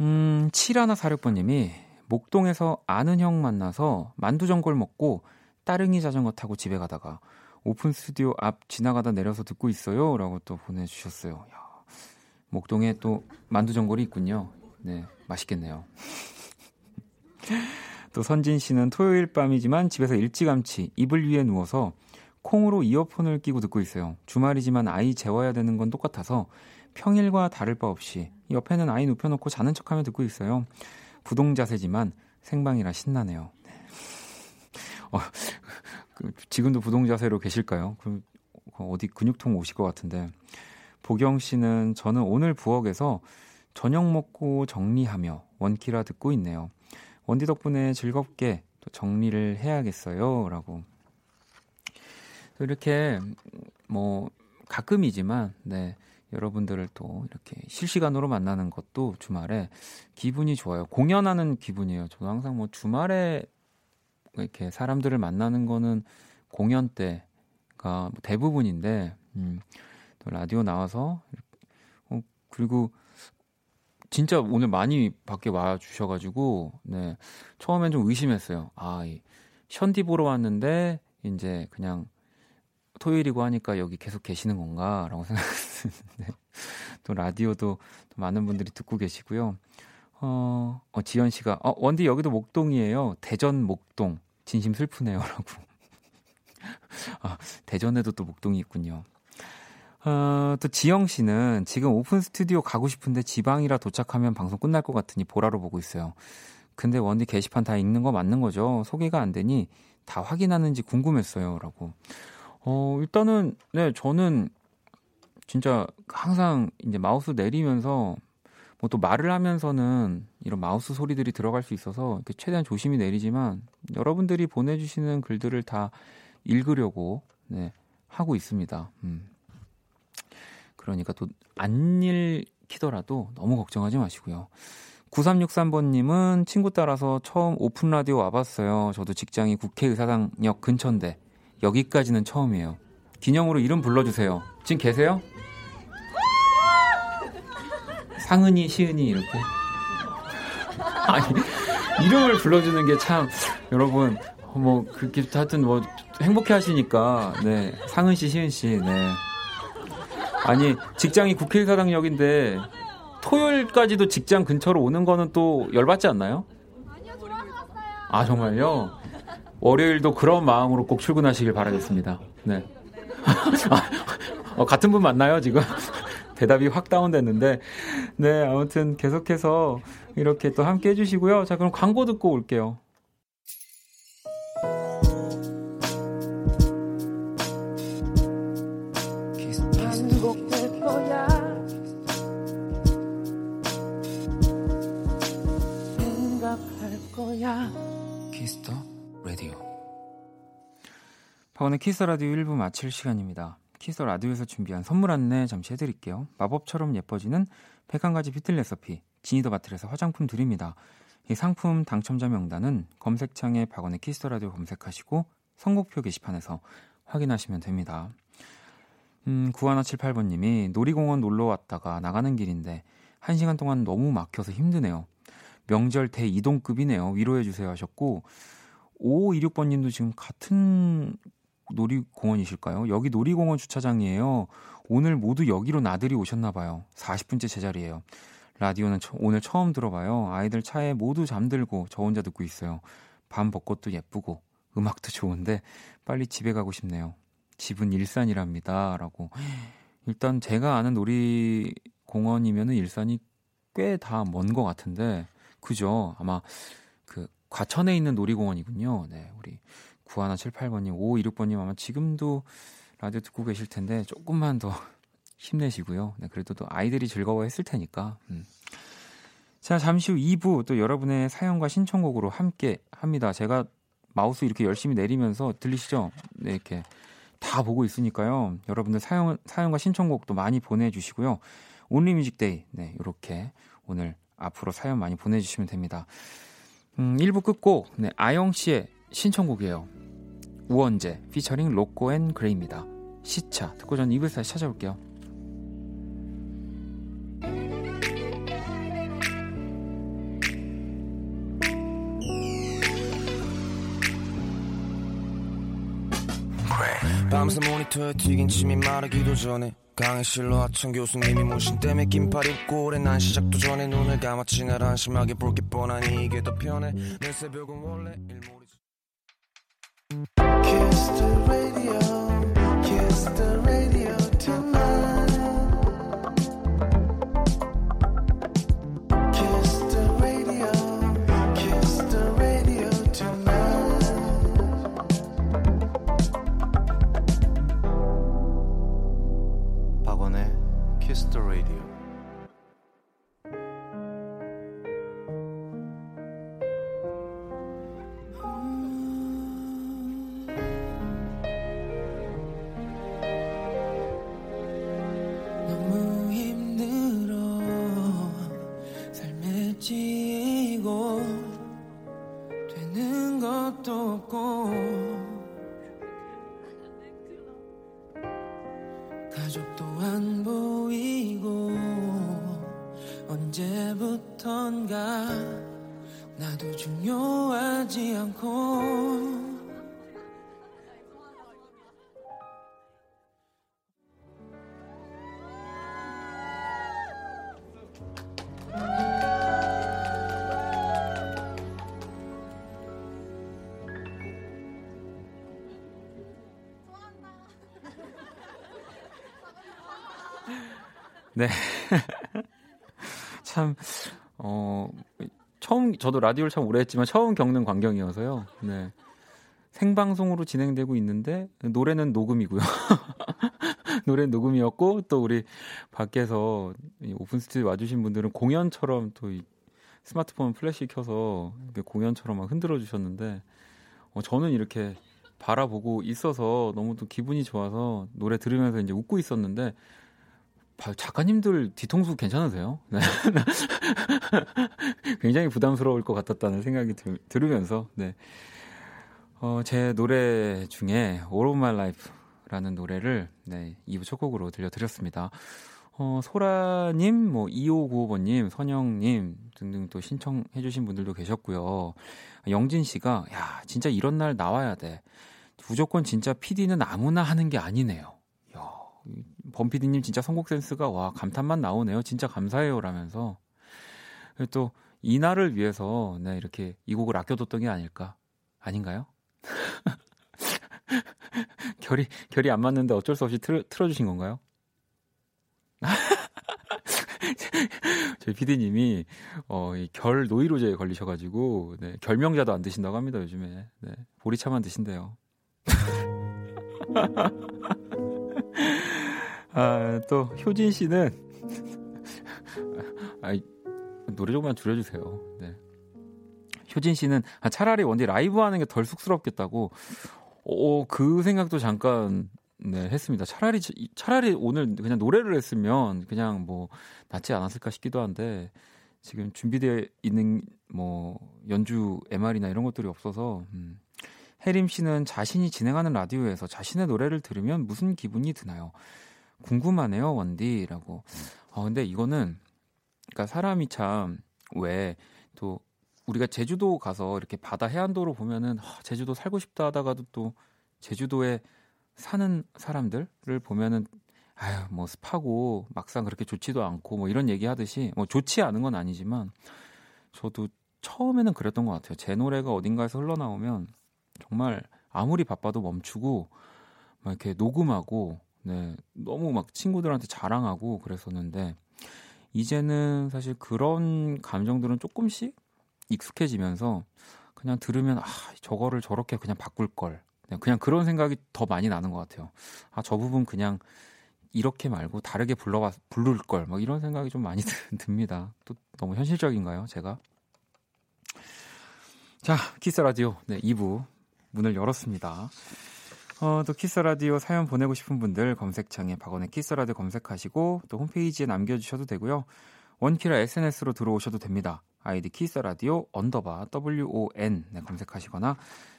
음, 7146번 님이 목동에서 아는 형 만나서 만두전골 먹고 따릉이 자전거 타고 집에 가다가 오픈 스튜디오 앞 지나가다 내려서 듣고 있어요. 라고 또 보내 주셨어요. 야, 목동에 또 만두전골이 있군요. 네, 맛있겠네요. 또 선진 씨는 토요일 밤이지만 집에서 일찌감치 이불 위에 누워서 콩으로 이어폰을 끼고 듣고 있어요. 주말이지만 아이 재워야 되는 건 똑같아서 평일과 다를 바 없이 옆에는 아이 눕혀놓고 자는 척하며 듣고 있어요. 부동 자세지만 생방이라 신나네요. 네. 어, 그, 지금도 부동 자세로 계실까요? 그, 어디 근육통 오실 것 같은데. 보경 씨는 저는 오늘 부엌에서 저녁 먹고 정리하며 원키라 듣고 있네요. 원디 덕분에 즐겁게 또 정리를 해야겠어요. 라고. 이렇게 뭐 가끔이지만 네. 여러분들을 또 이렇게 실시간으로 만나는 것도 주말에 기분이 좋아요. 공연하는 기분이에요. 저도 항상 뭐 주말에 이렇게 사람들을 만나는 거는 공연 때가 뭐 대부분인데, 음, 또 라디오 나와서, 어, 그리고 진짜 오늘 많이 밖에 와 주셔가지고, 네. 처음엔 좀 의심했어요. 아, 이 션디 보러 왔는데, 이제 그냥 토요일이고 하니까 여기 계속 계시는 건가라고 생각했는데 또 라디오도 또 많은 분들이 듣고 계시고요. 어, 어 지연 씨가 어 원디 여기도 목동이에요. 대전 목동 진심 슬프네요라고. 아 대전에도 또 목동이 있군요. 어, 또 지영 씨는 지금 오픈 스튜디오 가고 싶은데 지방이라 도착하면 방송 끝날 것 같으니 보라로 보고 있어요. 근데 원디 게시판 다 읽는 거 맞는 거죠? 소개가 안 되니 다 확인하는지 궁금했어요 라고. 어, 일단은, 네, 저는 진짜 항상 이제 마우스 내리면서 뭐 또 말을 하면서는 이런 마우스 소리들이 들어갈 수 있어서 최대한 조심히 내리지만 여러분들이 보내주시는 글들을 다 읽으려고 네, 하고 있습니다. 음. 그러니까 또 안 읽히더라도 너무 걱정하지 마시고요. 9363번님은 친구 따라서 처음 오픈 라디오 와봤어요. 저도 직장이 국회의사당역 근처인데 여기까지는 처음이에요. 기념으로 이름 불러주세요. 지금 계세요? 상은이, 시은이 이렇게. 아니 이름을 불러주는 게 참 여러분 뭐 그렇게 하여튼 뭐 행복해 하시니까 네 상은 씨, 시은 씨, 네. 아니 직장이 국회의사당역인데 토요일까지도 직장 근처로 오는 거는 또 열받지 않나요? 아니요, 좋아서 왔어요. 아 정말요? 월요일도 그런 마음으로 꼭 출근하시길 바라겠습니다. 네. 어, 같은 분 맞나요, 지금? 대답이 확 다운됐는데. 네, 아무튼 계속해서 이렇게 또 함께 해주시고요. 자, 그럼 광고 듣고 올게요. 박원의 키스 라디오 1부 마칠 시간입니다. 키스 라디오에서 준비한 선물 안내 잠시 해드릴게요. 마법처럼 예뻐지는 101가지 뷰티 레시피 지니 더 바틀에서 화장품 드립니다. 이 상품 당첨자 명단은 검색창에 박원의 키스 라디오 검색하시고 선곡표 게시판에서 확인하시면 됩니다. 음, 9178번님이 놀이공원 놀러 왔다가 나가는 길인데 1시간 동안 너무 막혀서 힘드네요. 명절 대이동급이네요. 위로해주세요 하셨고 5526번 님도 지금 같은 놀이공원이실까요? 여기 놀이공원 주차장이에요. 오늘 모두 여기로 나들이 오셨나봐요. 40분째 제자리에요. 라디오는 처, 오늘 처음 들어봐요. 아이들 차에 모두 잠들고 저 혼자 듣고 있어요. 밤 벚꽃도 예쁘고 음악도 좋은데 빨리 집에 가고 싶네요. 집은 일산이랍니다. 라고. 일단 제가 아는 놀이공원이면은 일산이 꽤 다 먼 것 같은데, 그죠? 아마 그 과천에 있는 놀이공원이군요. 네, 우리 9178번님, 5526번님 아마 지금도 라디오 듣고 계실 텐데 조금만 더 힘내시고요. 네, 그래도 또 아이들이 즐거워했을 테니까. 음. 자, 잠시 후 2부 또 여러분의 사연과 신청곡으로 함께 합니다. 제가 마우스 이렇게 열심히 내리면서 들리시죠? 네, 이렇게 다 보고 있으니까요. 여러분들 사연, 사연과 신청곡도 많이 보내주시고요. Only Music Day, 네, 이렇게 오늘 앞으로 사연 많이 보내주시면 됩니다. 음, 1부 끝곡, 네, 아영 씨의 신청곡이에요. 우원재, 피처링 로꼬 and 그레이입니다. 시차. 듣고 전 2부에서 다시 찾아올게요. 밤새 모니터에 튀긴 침이 마르기도 전에 강의실로 하천 교수님이 모신 때문에 긴팔 입고 오래 난 시작도 전에 눈을 감았지 날 안심하게 볼게 뻔하니 이게 더 편해. 내 새벽은 원래 일몰이 네. 참, 어, 처음, 저도 라디오를 참 오래 했지만 처음 겪는 광경이어서요. 네. 생방송으로 진행되고 있는데, 노래는 녹음이고요. 노래는 녹음이었고, 또 우리 밖에서 이 오픈 스튜디오 와주신 분들은 공연처럼 또 이 스마트폰 플래시 켜서 공연처럼 막 흔들어 주셨는데, 어, 저는 이렇게 바라보고 있어서 너무 또 기분이 좋아서 노래 들으면서 이제 웃고 있었는데, 바- 작가님들 뒤통수 괜찮으세요? 네. 굉장히 부담스러울 것 같았다는 생각이 들, 들으면서 네. 어, 제 노래 중에 All of My Life라는 노래를 네, 2부 첫 곡으로 들려드렸습니다. 어, 소라님, 뭐 2595번님, 선영님 등등 또 신청해주신 분들도 계셨고요. 영진 씨가 야 진짜 이런 날 나와야 돼. 무조건 진짜 PD는 아무나 하는 게 아니네요. 야, 범피디님 진짜 선곡 센스가 와 감탄만 나오네요. 진짜 감사해요. 라면서 또 이날을 위해서 네, 이렇게 이 곡을 아껴뒀던 게 아닐까 아닌가요? 결이 결이 안 맞는데 어쩔 수 없이 틀, 틀어주신 건가요? 저희 피디님이 어, 이결 노이로제에 걸리셔가지고 네, 결명자도 안 드신다고 합니다 요즘에 네, 보리차만 드신대요. 아, 또 효진 씨는 아, 노래 조금만 줄여주세요. 네. 효진 씨는 아, 차라리 원디 라이브 하는 게 덜 쑥스럽겠다고. 어, 그 생각도 잠깐 네, 했습니다. 차라리 차라리 오늘 그냥 노래를 했으면 그냥 뭐 낫지 않았을까 싶기도 한데 지금 준비되어 있는 뭐 연주 MR이나 이런 것들이 없어서 음. 혜림 씨는 자신이 진행하는 라디오에서 자신의 노래를 들으면 무슨 기분이 드나요? 궁금하네요, 원디라고. 어, 근데 이거는 그러니까 사람이 참 왜 또 우리가 제주도 가서 이렇게 바다 해안도로 보면은 아, 제주도 살고 싶다 하다가도 또 제주도에 사는 사람들을 보면은 아유 뭐 습하고 막상 그렇게 좋지도 않고 뭐 이런 얘기 하듯이 뭐 좋지 않은 건 아니지만 저도 처음에는 그랬던 것 같아요. 제 노래가 어딘가에서 흘러나오면 정말 아무리 바빠도 멈추고 막 이렇게 녹음하고 네 너무 막 친구들한테 자랑하고 그랬었는데 이제는 사실 그런 감정들은 조금씩 익숙해지면서 그냥 들으면 아 저거를 저렇게 그냥 바꿀 걸 네, 그냥 그런 생각이 더 많이 나는 것 같아요. 아, 저 부분 그냥 이렇게 말고 다르게 불러와 부를 걸. 막 이런 생각이 좀 많이 듭니다. 또 너무 현실적인가요, 제가? 자, 키스 라디오 네, 2부 문을 열었습니다. 어, 또 키스 라디오 사연 보내고 싶은 분들 검색창에 박원의 키스 라디오 검색하시고 또 홈페이지에 남겨 주셔도 되고요. 원키라 SNS로 들어오셔도 됩니다. 아이디 키스 라디오 언더바 WON 네, 검색하시거나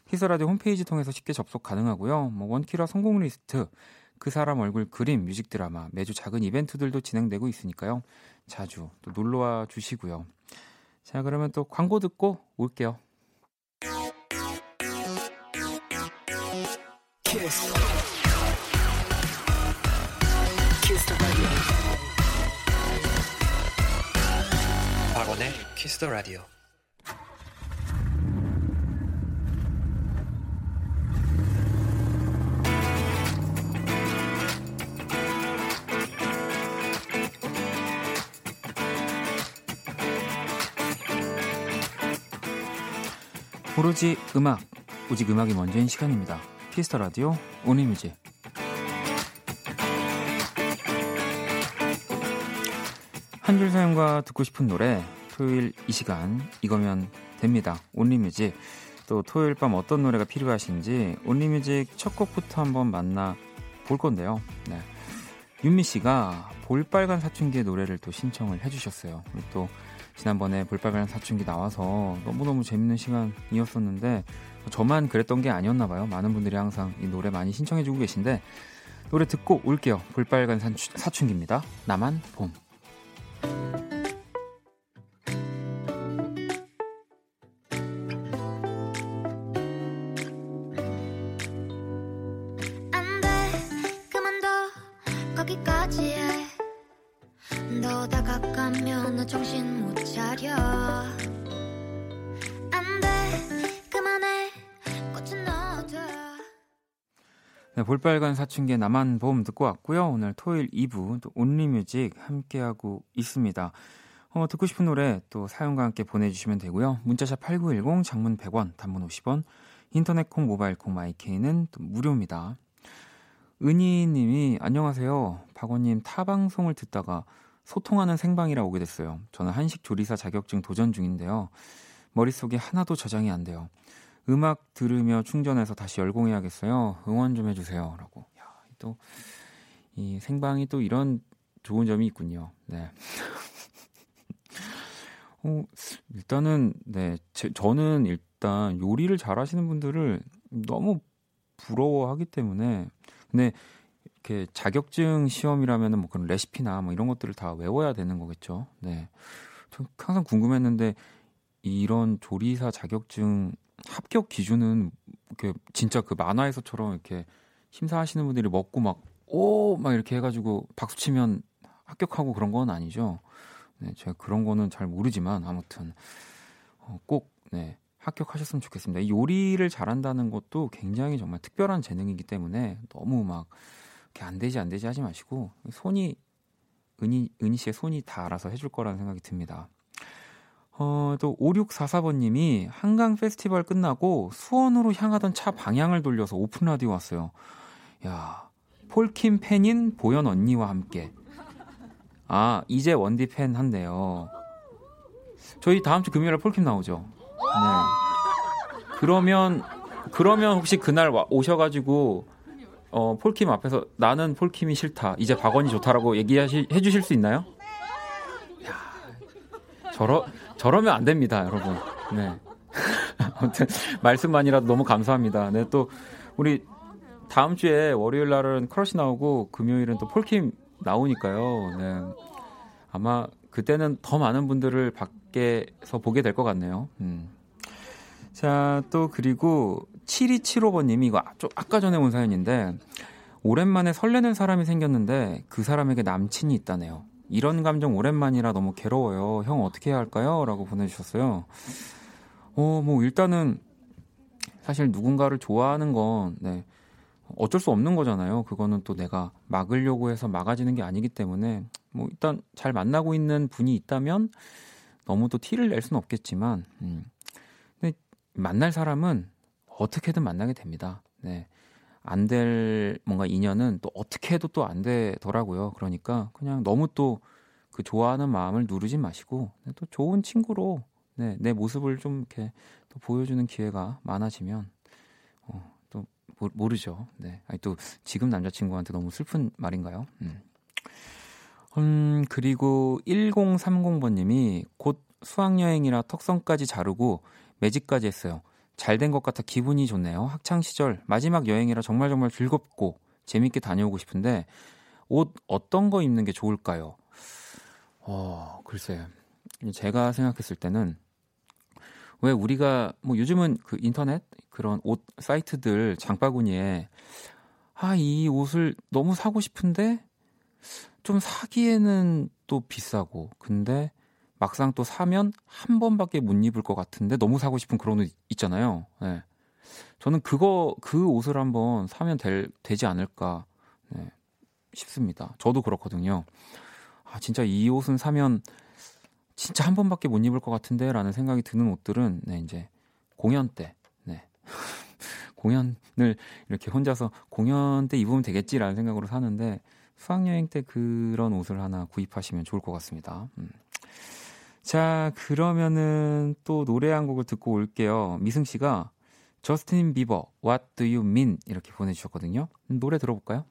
키스 라디오 홈페이지 통해서 쉽게 접속 가능하고요. 뭐 원키라 선곡 리스트, 그 사람 얼굴 그림, 뮤직 드라마, 매주 작은 이벤트들도 진행되고 있으니까요. 자주 또 놀러와 주시고요. 자, 그러면 또 광고 듣고 올게요. 박원의 키스 더 라디오. 오로지 음악, 오직 음악이 먼저인 시간입니다. 피스터 라디오 온리뮤직. 한줄 사연과 듣고 싶은 노래 토요일 이 시간 이거면 됩니다. 온리뮤직. 또 토요일 밤 어떤 노래가 필요하신지 온리뮤직 첫 곡부터 한번 만나 볼 건데요. 네. 윤미 씨가 볼빨간 사춘기의 노래를 또 신청을 해주셨어요. 또 지난번에 볼빨간 사춘기 나와서 너무너무 재밌는 시간이었었는데 저만 그랬던 게 아니었나 봐요. 많은 분들이 항상 이 노래 많이 신청해 주고 계신데 노래 듣고 올게요. 볼빨간 사춘기입니다. 나만 봄. 볼빨간 사춘기의 나만 봄 듣고 왔고요. 오늘 토요일 2부 또 온리뮤직 함께하고 있습니다. 어, 듣고 싶은 노래 또 사연과 함께 보내주시면 되고요. 문자샵 8910 장문 100원 단문 50원 인터넷 콩 모바일 콩 마이케이는 또 무료입니다. 은희님이 안녕하세요. 박원님 타 방송을 듣다가 소통하는 생방이라 오게 됐어요. 저는 한식 조리사 자격증 도전 중인데요. 머릿속에 하나도 저장이 안 돼요. 음악 들으며 충전해서 다시 열공해야겠어요. 응원 좀 해주세요. 라고. 야, 또, 이 생방이 또 이런 좋은 점이 있군요. 네. 어, 일단은, 네. 제, 저는 일단 요리를 잘 하시는 분들을 너무 부러워하기 때문에. 근데 이렇게 자격증 시험이라면은 뭐 그런 레시피나 뭐 이런 것들을 다 외워야 되는 거겠죠. 네. 저 항상 궁금했는데 이런 조리사 자격증 합격 기준은 이렇게 진짜 그 만화에서처럼 이렇게 심사하시는 분들이 먹고 막 오 막 이렇게 해가지고 박수 치면 합격하고 그런 건 아니죠. 네, 제가 그런 거는 잘 모르지만 아무튼 어, 꼭 네, 합격하셨으면 좋겠습니다. 이 요리를 잘한다는 것도 굉장히 정말 특별한 재능이기 때문에 너무 막 이렇게 안 되지 안 되지 하지 마시고 손이 은희 은희 씨의 손이 다 알아서 해줄 거라는 생각이 듭니다. 어, 또 5644번님이 한강 페스티벌 끝나고 수원으로 향하던 차 방향을 돌려서 오픈 라디오 왔어요. 야, 폴킴 팬인 보현 언니와 함께. 아, 이제 원디 팬 한대요. 저희 다음 주 금요일에 폴킴 나오죠. 네. 그러면 그러면 혹시 그날 와, 오셔가지고 어, 폴킴 앞에서 나는 폴킴이 싫다. 이제 박원이 좋다라고 얘기하시 해 주실 수 있나요? 야. 저러 저러면 안 됩니다, 여러분. 네. 아무튼 말씀만이라도 너무 감사합니다. 네, 또 우리 다음 주에 월요일 날은 크러쉬 나오고 금요일은 또 폴킴 나오니까요. 네. 아마 그때는 더 많은 분들을 밖에서 보게 될 것 같네요. 음. 자, 또 그리고 7275번님이 이거 좀 아까 전에 온 사연인데 오랜만에 설레는 사람이 생겼는데 그 사람에게 남친이 있다네요. 이런 감정 오랜만이라 너무 괴로워요. 형 어떻게 해야 할까요? 라고 보내주셨어요. 어, 뭐 일단은 사실 누군가를 좋아하는 건 네, 어쩔 수 없는 거잖아요. 그거는 또 내가 막으려고 해서 막아지는 게 아니기 때문에 뭐 일단 잘 만나고 있는 분이 있다면 너무 또 티를 낼 수는 없겠지만 음. 근데 만날 사람은 어떻게든 만나게 됩니다. 네. 안 될 뭔가 인연은 또 어떻게 해도 또 안 되더라고요. 그러니까 그냥 너무 또 그 좋아하는 마음을 누르지 마시고 네, 또 좋은 친구로 네, 내 모습을 좀 이렇게 또 보여주는 기회가 많아지면 어, 또 모 르죠. 네. 아니 또 지금 남자친구한테 너무 슬픈 말인가요? 음. 음, 그리고 1030번님이 곧 수학여행이라 턱선까지 자르고 매직까지 했어요. 잘 된 것 같아 기분이 좋네요. 학창 시절 마지막 여행이라 정말 정말 즐겁고 재밌게 다녀오고 싶은데 옷 어떤 거 입는 게 좋을까요? 어, 글쎄. 제가 생각했을 때는 왜 우리가 뭐 요즘은 그 인터넷 그런 옷 사이트들 장바구니에 아, 이 옷을 너무 사고 싶은데 좀 사기에는 또 비싸고 근데 막상 또 사면 한 번밖에 못 입을 것 같은데 너무 사고 싶은 그런 옷 있잖아요. 네. 저는 그거 그 옷을 한번 사면 될, 되지 않을까 네, 싶습니다. 저도 그렇거든요. 아 진짜 이 옷은 사면 진짜 한 번밖에 못 입을 것 같은데라는 생각이 드는 옷들은 네 이제 공연 때 네. 공연을 이렇게 혼자서 공연 때 입으면 되겠지라는 생각으로 사는데 수학여행 때 그런 옷을 하나 구입하시면 좋을 것 같습니다. 음. 자, 그러면은 또 노래 한 곡을 듣고 올게요. 미승 씨가 저스틴 비버, What Do You Mean? 이렇게 보내주셨거든요. 노래 들어볼까요?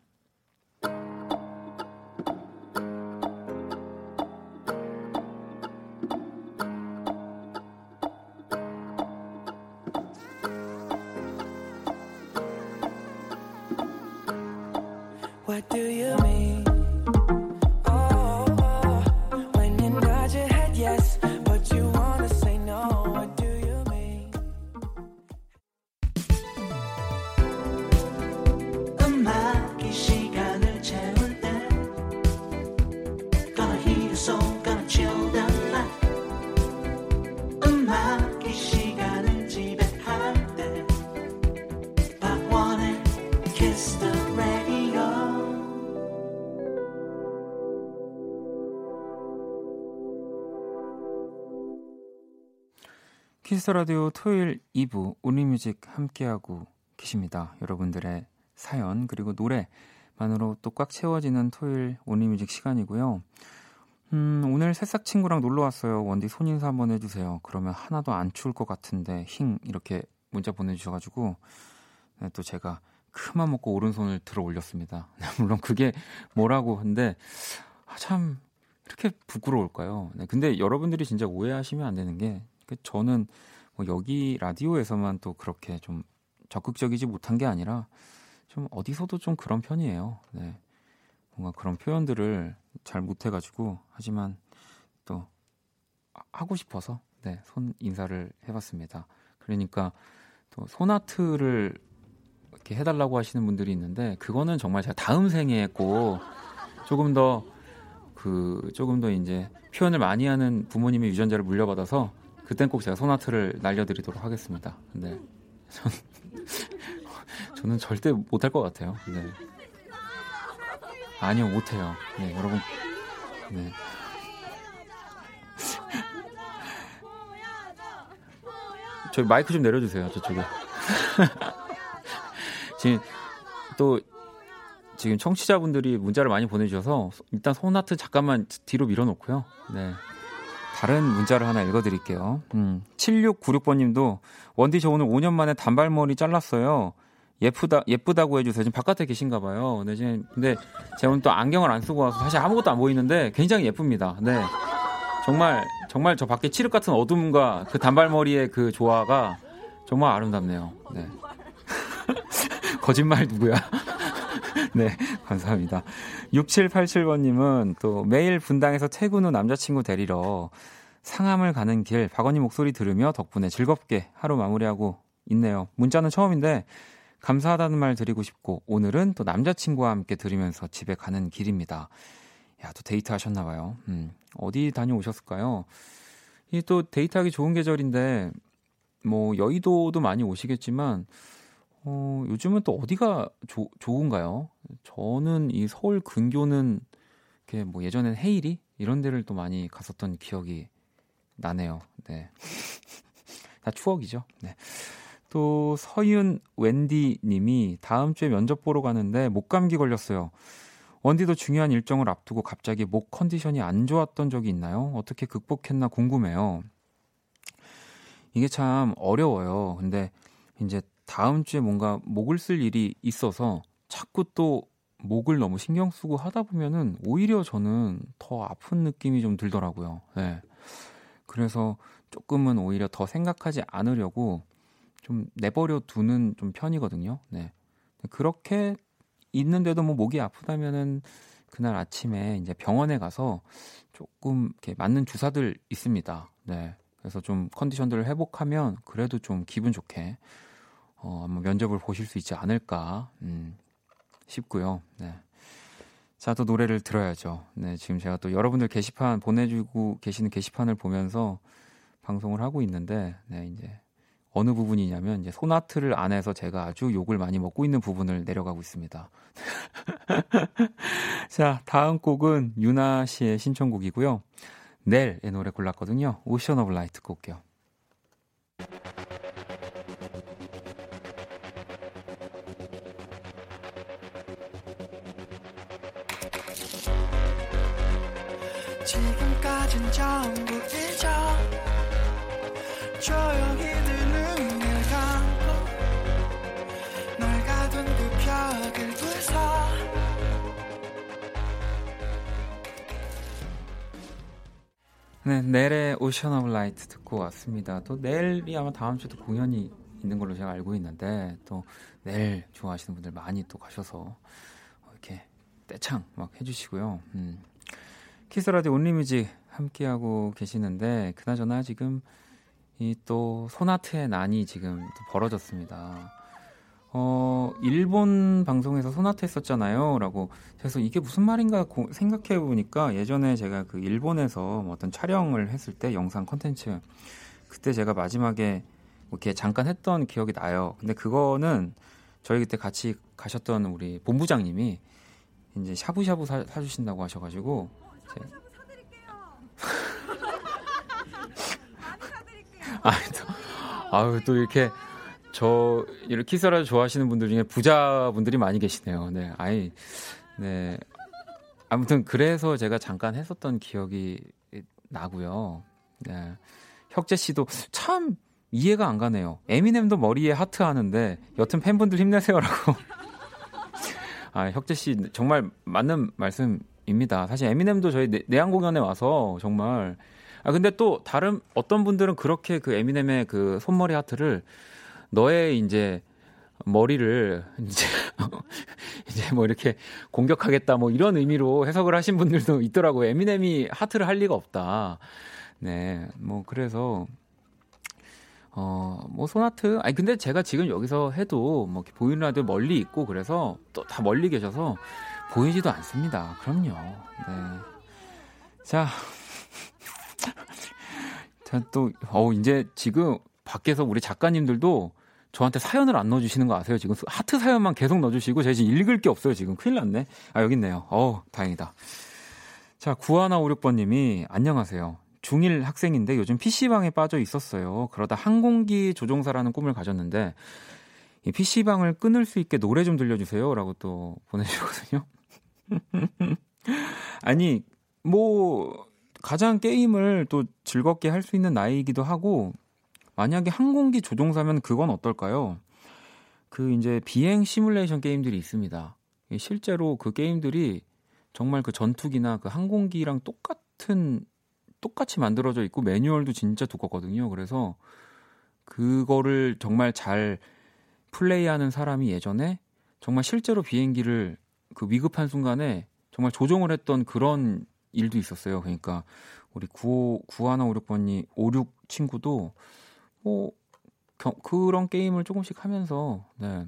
키스 라디오 토요일 2부 Only Music 함께하고 계십니다. 여러분들의 사연 그리고 노래만으로 또 꽉 채워지는 토요일 Only Music 시간이고요. 음, 오늘 새싹 친구랑 놀러 왔어요. 원디 손인사 한번 해주세요. 그러면 하나도 안 추울 것 같은데 힝 이렇게 문자 보내주셔가지고 네, 또 제가 큰맘 먹고 오른손을 들어 올렸습니다. 물론 그게 뭐라고 근데 아, 참 이렇게 부끄러울까요? 네, 근데 여러분들이 진짜 오해하시면 안 되는 게그 저는 뭐 여기 라디오에서만 또 그렇게 좀 적극적이지 못한 게 아니라 좀 어디서도 좀 그런 편이에요. 네. 뭔가 그런 표현들을 잘 못해가지고 하지만 또 하고 싶어서 네, 손 인사를 해봤습니다. 그러니까 또 소나트를 이렇게 해달라고 하시는 분들이 있는데 그거는 정말 제가 다음 생에 꼭 조금 더 그 조금 더 이제 표현을 많이 하는 부모님의 유전자를 물려받아서 그땐 꼭 제가 소나트를 날려드리도록 하겠습니다. 네. 전, 저는 절대 못할 것 같아요. 네. 아니요, 못해요. 네, 여러분. 네. 저희 마이크 좀 내려주세요, 저쪽에. 지금 또 지금 청취자분들이 문자를 많이 보내주셔서 일단 소나트 잠깐만 뒤로 밀어놓고요. 네. 다른 문자를 하나 읽어드릴게요. 음, 7696번님도 원디 저 오늘 5년 만에 단발머리 잘랐어요. 예쁘다 예쁘다고 해주세요. 지금 바깥에 계신가 봐요. 네, 지금 근데 제가 오늘 또 안경을 안 쓰고 와서 사실 아무것도 안 보이는데 굉장히 예쁩니다. 네, 정말 정말 저 밖에 칠흑 같은 어둠과 그 단발머리의 그 조화가 정말 아름답네요. 네. 거짓말 누구야? 네, 감사합니다. 6787번님은 또 매일 분당에서 퇴근 후 남자친구 데리러 상암을 가는 길 박언니 목소리 들으며 덕분에 즐겁게 하루 마무리하고 있네요. 문자는 처음인데 감사하다는 말 드리고 싶고 오늘은 또 남자친구와 함께 들으면서 집에 가는 길입니다. 야, 또 데이트 하셨나 봐요. 음, 어디 다녀오셨을까요? 이 또 데이트하기 좋은 계절인데 뭐 여의도도 많이 오시겠지만 어, 요즘은 또 어디가 조, 좋은가요? 저는 이 서울 근교는 이렇게 뭐 예전엔 헤이리 이런 데를 또 많이 갔었던 기억이 나네요. 네. 다 추억이죠. 네. 또 서윤 웬디 님이 다음 주에 면접 보러 가는데 목 감기 걸렸어요. 원디도 중요한 일정을 앞두고 갑자기 목 컨디션이 안 좋았던 적이 있나요? 어떻게 극복했나 궁금해요. 이게 참 어려워요. 근데 이제 다음 주에 뭔가 목을 쓸 일이 있어서 자꾸 또 목을 너무 신경 쓰고 하다 보면은 오히려 저는 더 아픈 느낌이 좀 들더라고요. 네. 그래서 조금은 오히려 더 생각하지 않으려고 좀 내버려 두는 좀 편이거든요. 네. 그렇게 있는데도 뭐 목이 아프다면은 그날 아침에 이제 병원에 가서 조금 이렇게 맞는 주사들 있습니다. 네. 그래서 좀 컨디션들을 회복하면 그래도 좀 기분 좋게 어, 한번 면접을 보실 수 있지 않을까 음, 싶고요. 네. 자, 또 노래를 들어야죠. 네, 지금 제가 또 여러분들 게시판 보내주고 계시는 게시판을 보면서 방송을 하고 있는데, 네, 이제 어느 부분이냐면 이제 소나트를 안에서 제가 아주 욕을 많이 먹고 있는 부분을 내려가고 있습니다. 자, 다음 곡은 유나 씨의 신청곡이고요. 넬의 노래 골랐거든요. 오션 오브 라이트 올게요. 그 네, 넬의 Ocean of Light 듣고 왔습니다. 또 넬이 아마 다음 주도 공연이 있는 걸로 제가 알고 있는데 또 넬 좋아하시는 분들 많이 또 가셔서 이렇게 떼창 막 해주시고요. 음. 키스 더 라디오 only music 함께하고 계시는데 그나저나 지금 이 또 손하트의 난이 지금 또 벌어졌습니다. 어, 일본 방송에서 손하트 했었잖아요. 라고. 그래서 이게 무슨 말인가 생각해 보니까 예전에 제가 그 일본에서 뭐 어떤 촬영을 했을 때 영상 컨텐츠 그때 제가 마지막에 이렇게 잠깐 했던 기억이 나요. 근데 그거는 저희 그때 같이 가셨던 우리 본부장님이 이제 샤브샤브 사, 사주신다고 하셔가지고 제... 아, 또, 아유, 또 이렇게 저 이렇게 키스라를 좋아하시는 분들 중에 부자분들이 많이 계시네요. 네, 아이, 네. 아무튼 그래서 제가 잠깐 했었던 기억이 나고요. 네. 혁재 씨도 참 이해가 안 가네요. 에미넴도 머리에 하트 하는데 여튼 팬분들 힘내세요라고. 아, 혁재 씨 정말 맞는 말씀 입니다. 사실 에미넴도 저희 내, 내한 공연에 와서 정말 아 근데 또 다른 어떤 분들은 그렇게 그 에미넴의 그 손머리 하트를 너의 이제 머리를 이제 이제 뭐 이렇게 공격하겠다 뭐 이런 의미로 해석을 하신 분들도 있더라고요. 에미넴이 하트를 할 리가 없다. 네, 뭐 그래서 어, 뭐 소나트 아니 근데 제가 지금 여기서 해도 뭐 보이는 라디오 멀리 있고 그래서 또 다 멀리 계셔서 보이지도 않습니다. 그럼요. 네. 자. 자, 또, 어, 이제 지금 밖에서 우리 작가님들도 저한테 사연을 안 넣어주시는 거 아세요? 지금 하트 사연만 계속 넣어주시고 제가 지금 읽을 게 없어요. 지금 큰일 났네. 아 여기 있네요. 어 다행이다. 자 구하나 오륙번님이 안녕하세요. 중1 학생인데 요즘 PC방에 빠져 있었어요. 그러다 항공기 조종사라는 꿈을 가졌는데 이 PC방을 끊을 수 있게 노래 좀 들려주세요. 라고 또 보내주거든요. 아니, 뭐, 가장 게임을 또 즐겁게 할 수 있는 나이이기도 하고, 만약에 항공기 조종사면 그건 어떨까요? 그 이제 비행 시뮬레이션 게임들이 있습니다. 실제로 그 게임들이 정말 그 전투기나 그 항공기랑 똑같은 똑같이 만들어져 있고 매뉴얼도 진짜 두껍거든요. 그래서 그거를 정말 잘 플레이하는 사람이 예전에 정말 실제로 비행기를 그 위급한 순간에 정말 조종을 했던 그런 일도 있었어요. 그러니까 우리 95, 9156번이 56 친구도 뭐 겨, 그런 게임을 조금씩 하면서 네,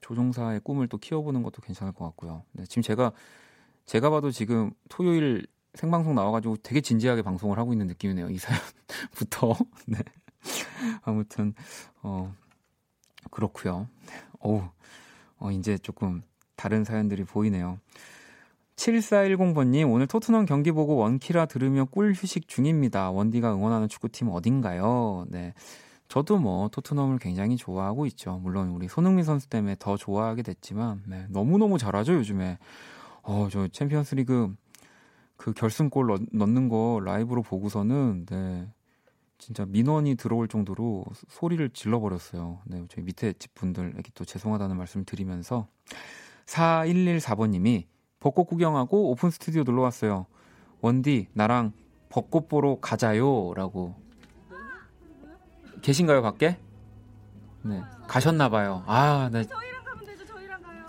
조종사의 꿈을 또 키워보는 것도 괜찮을 것 같고요. 네, 지금 제가 제가 봐도 지금 토요일 생방송 나와가지고 되게 진지하게 방송을 하고 있는 느낌이네요. 이 사연부터. 네. 아무튼 어 그렇고요. 어우 어 이제 조금 다른 사연들이 보이네요. 7410번님, 오늘 토트넘 경기 보고 원키라 들으며 꿀 휴식 중입니다. 원디가 응원하는 축구팀 어딘가요? 네. 저도 뭐 토트넘을 굉장히 좋아하고 있죠. 물론 우리 손흥민 선수 때문에 더 좋아하게 됐지만, 네. 너무너무 잘하죠, 요즘에. 어, 저 챔피언스 리그 그 결승골 넣, 넣는 거 라이브로 보고서는, 네. 진짜 민원이 들어올 정도로 소리를 질러버렸어요. 네. 저희 밑에 집 분들에게 또 죄송하다는 말씀 을 드리면서 4114번님이 벚꽃 구경하고 오픈 스튜디오 놀러 왔어요. 원디 나랑 벚꽃 보러 가자요 라고 계신가요 밖에? 네 가셨나 봐요. 아, 네. 저희랑 가면 되죠. 저희랑 가요.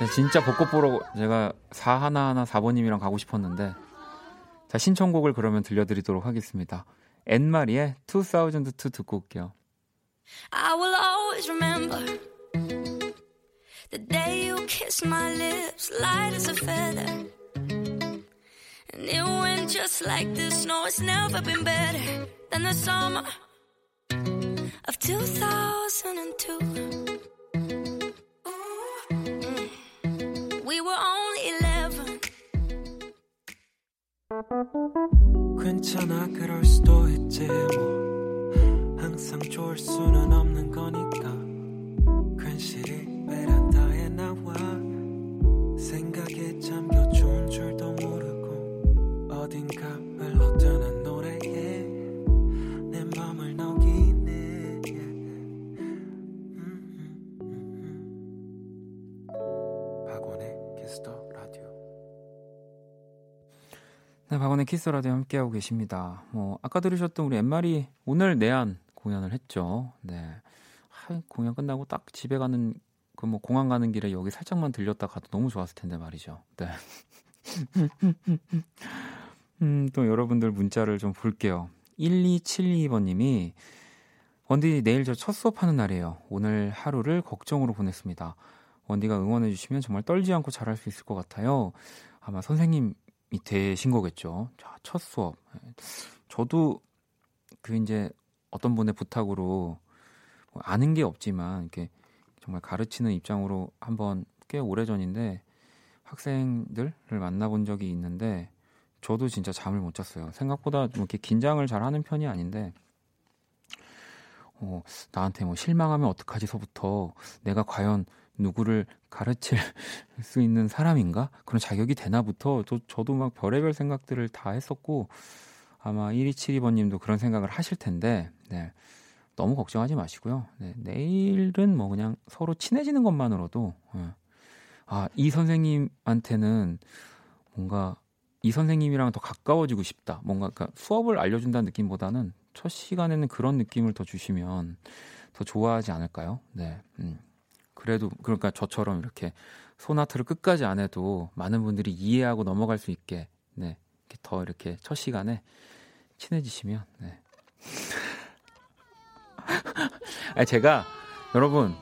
네, 진짜 벚꽃 보러 제가 4하나하나 4번님이랑 가고 싶었는데 자 신청곡을 그러면 들려드리도록 하겠습니다. 엔마리의 2002 듣고 올게요. I will always remember the day you kissed my lips, light as a feather. And it went just like this. No, it's never been better than the summer of 2002. Mm. We were only 11. 괜찮아 그럴 수도 있지 뭐 항상 좋을 수는 없는 거니까 박원의 키스 더 라디오 네, 키스 라디오 함께하고 계십니다. 뭐 아까 들으셨던 우리 앤마리 오늘 내한 공연을 했죠. 네. 하, 공연 끝나고 딱 집에 가는 그 뭐 공항 가는 길에 여기 살짝만 들렸다 가도 너무 좋았을 텐데 말이죠. 네. 음, 또 여러분들 문자를 좀 볼게요. 1272번 님이 원디 내일 저 첫 수업하는 날이에요. 오늘 하루를 걱정으로 보냈습니다. 원디가 응원해 주시면 정말 떨지 않고 잘할 수 있을 것 같아요. 아마 선생님이 되신 거겠죠. 자, 첫 수업. 저도 그 이제 어떤 분의 부탁으로 뭐 아는 게 없지만 이렇게 정말 가르치는 입장으로 한번 꽤 오래 전인데 학생들을 만나본 적이 있는데 저도 진짜 잠을 못 잤어요. 생각보다 좀 이렇게 긴장을 잘 하는 편이 아닌데 어, 나한테 뭐 실망하면 어떡하지서부터 내가 과연 누구를 가르칠 수 있는 사람인가? 그런 자격이 되나부터 저, 저도 막 별의별 생각들을 다 했었고 아마 1272번님도 그런 생각을 하실 텐데 네. 너무 걱정하지 마시고요. 네. 내일은 뭐 그냥 서로 친해지는 것만으로도 네. 아, 이 선생님한테는 뭔가 이 선생님이랑 더 가까워지고 싶다. 뭔가 그러니까 수업을 알려준다는 느낌보다는 첫 시간에는 그런 느낌을 더 주시면 더 좋아하지 않을까요? 네. 음. 그래도 그러니까 저처럼 이렇게 소나트를 끝까지 안 해도 많은 분들이 이해하고 넘어갈 수 있게 네. 이렇게 더 이렇게 첫 시간에 친해지시면 네. 아니 제가 여러분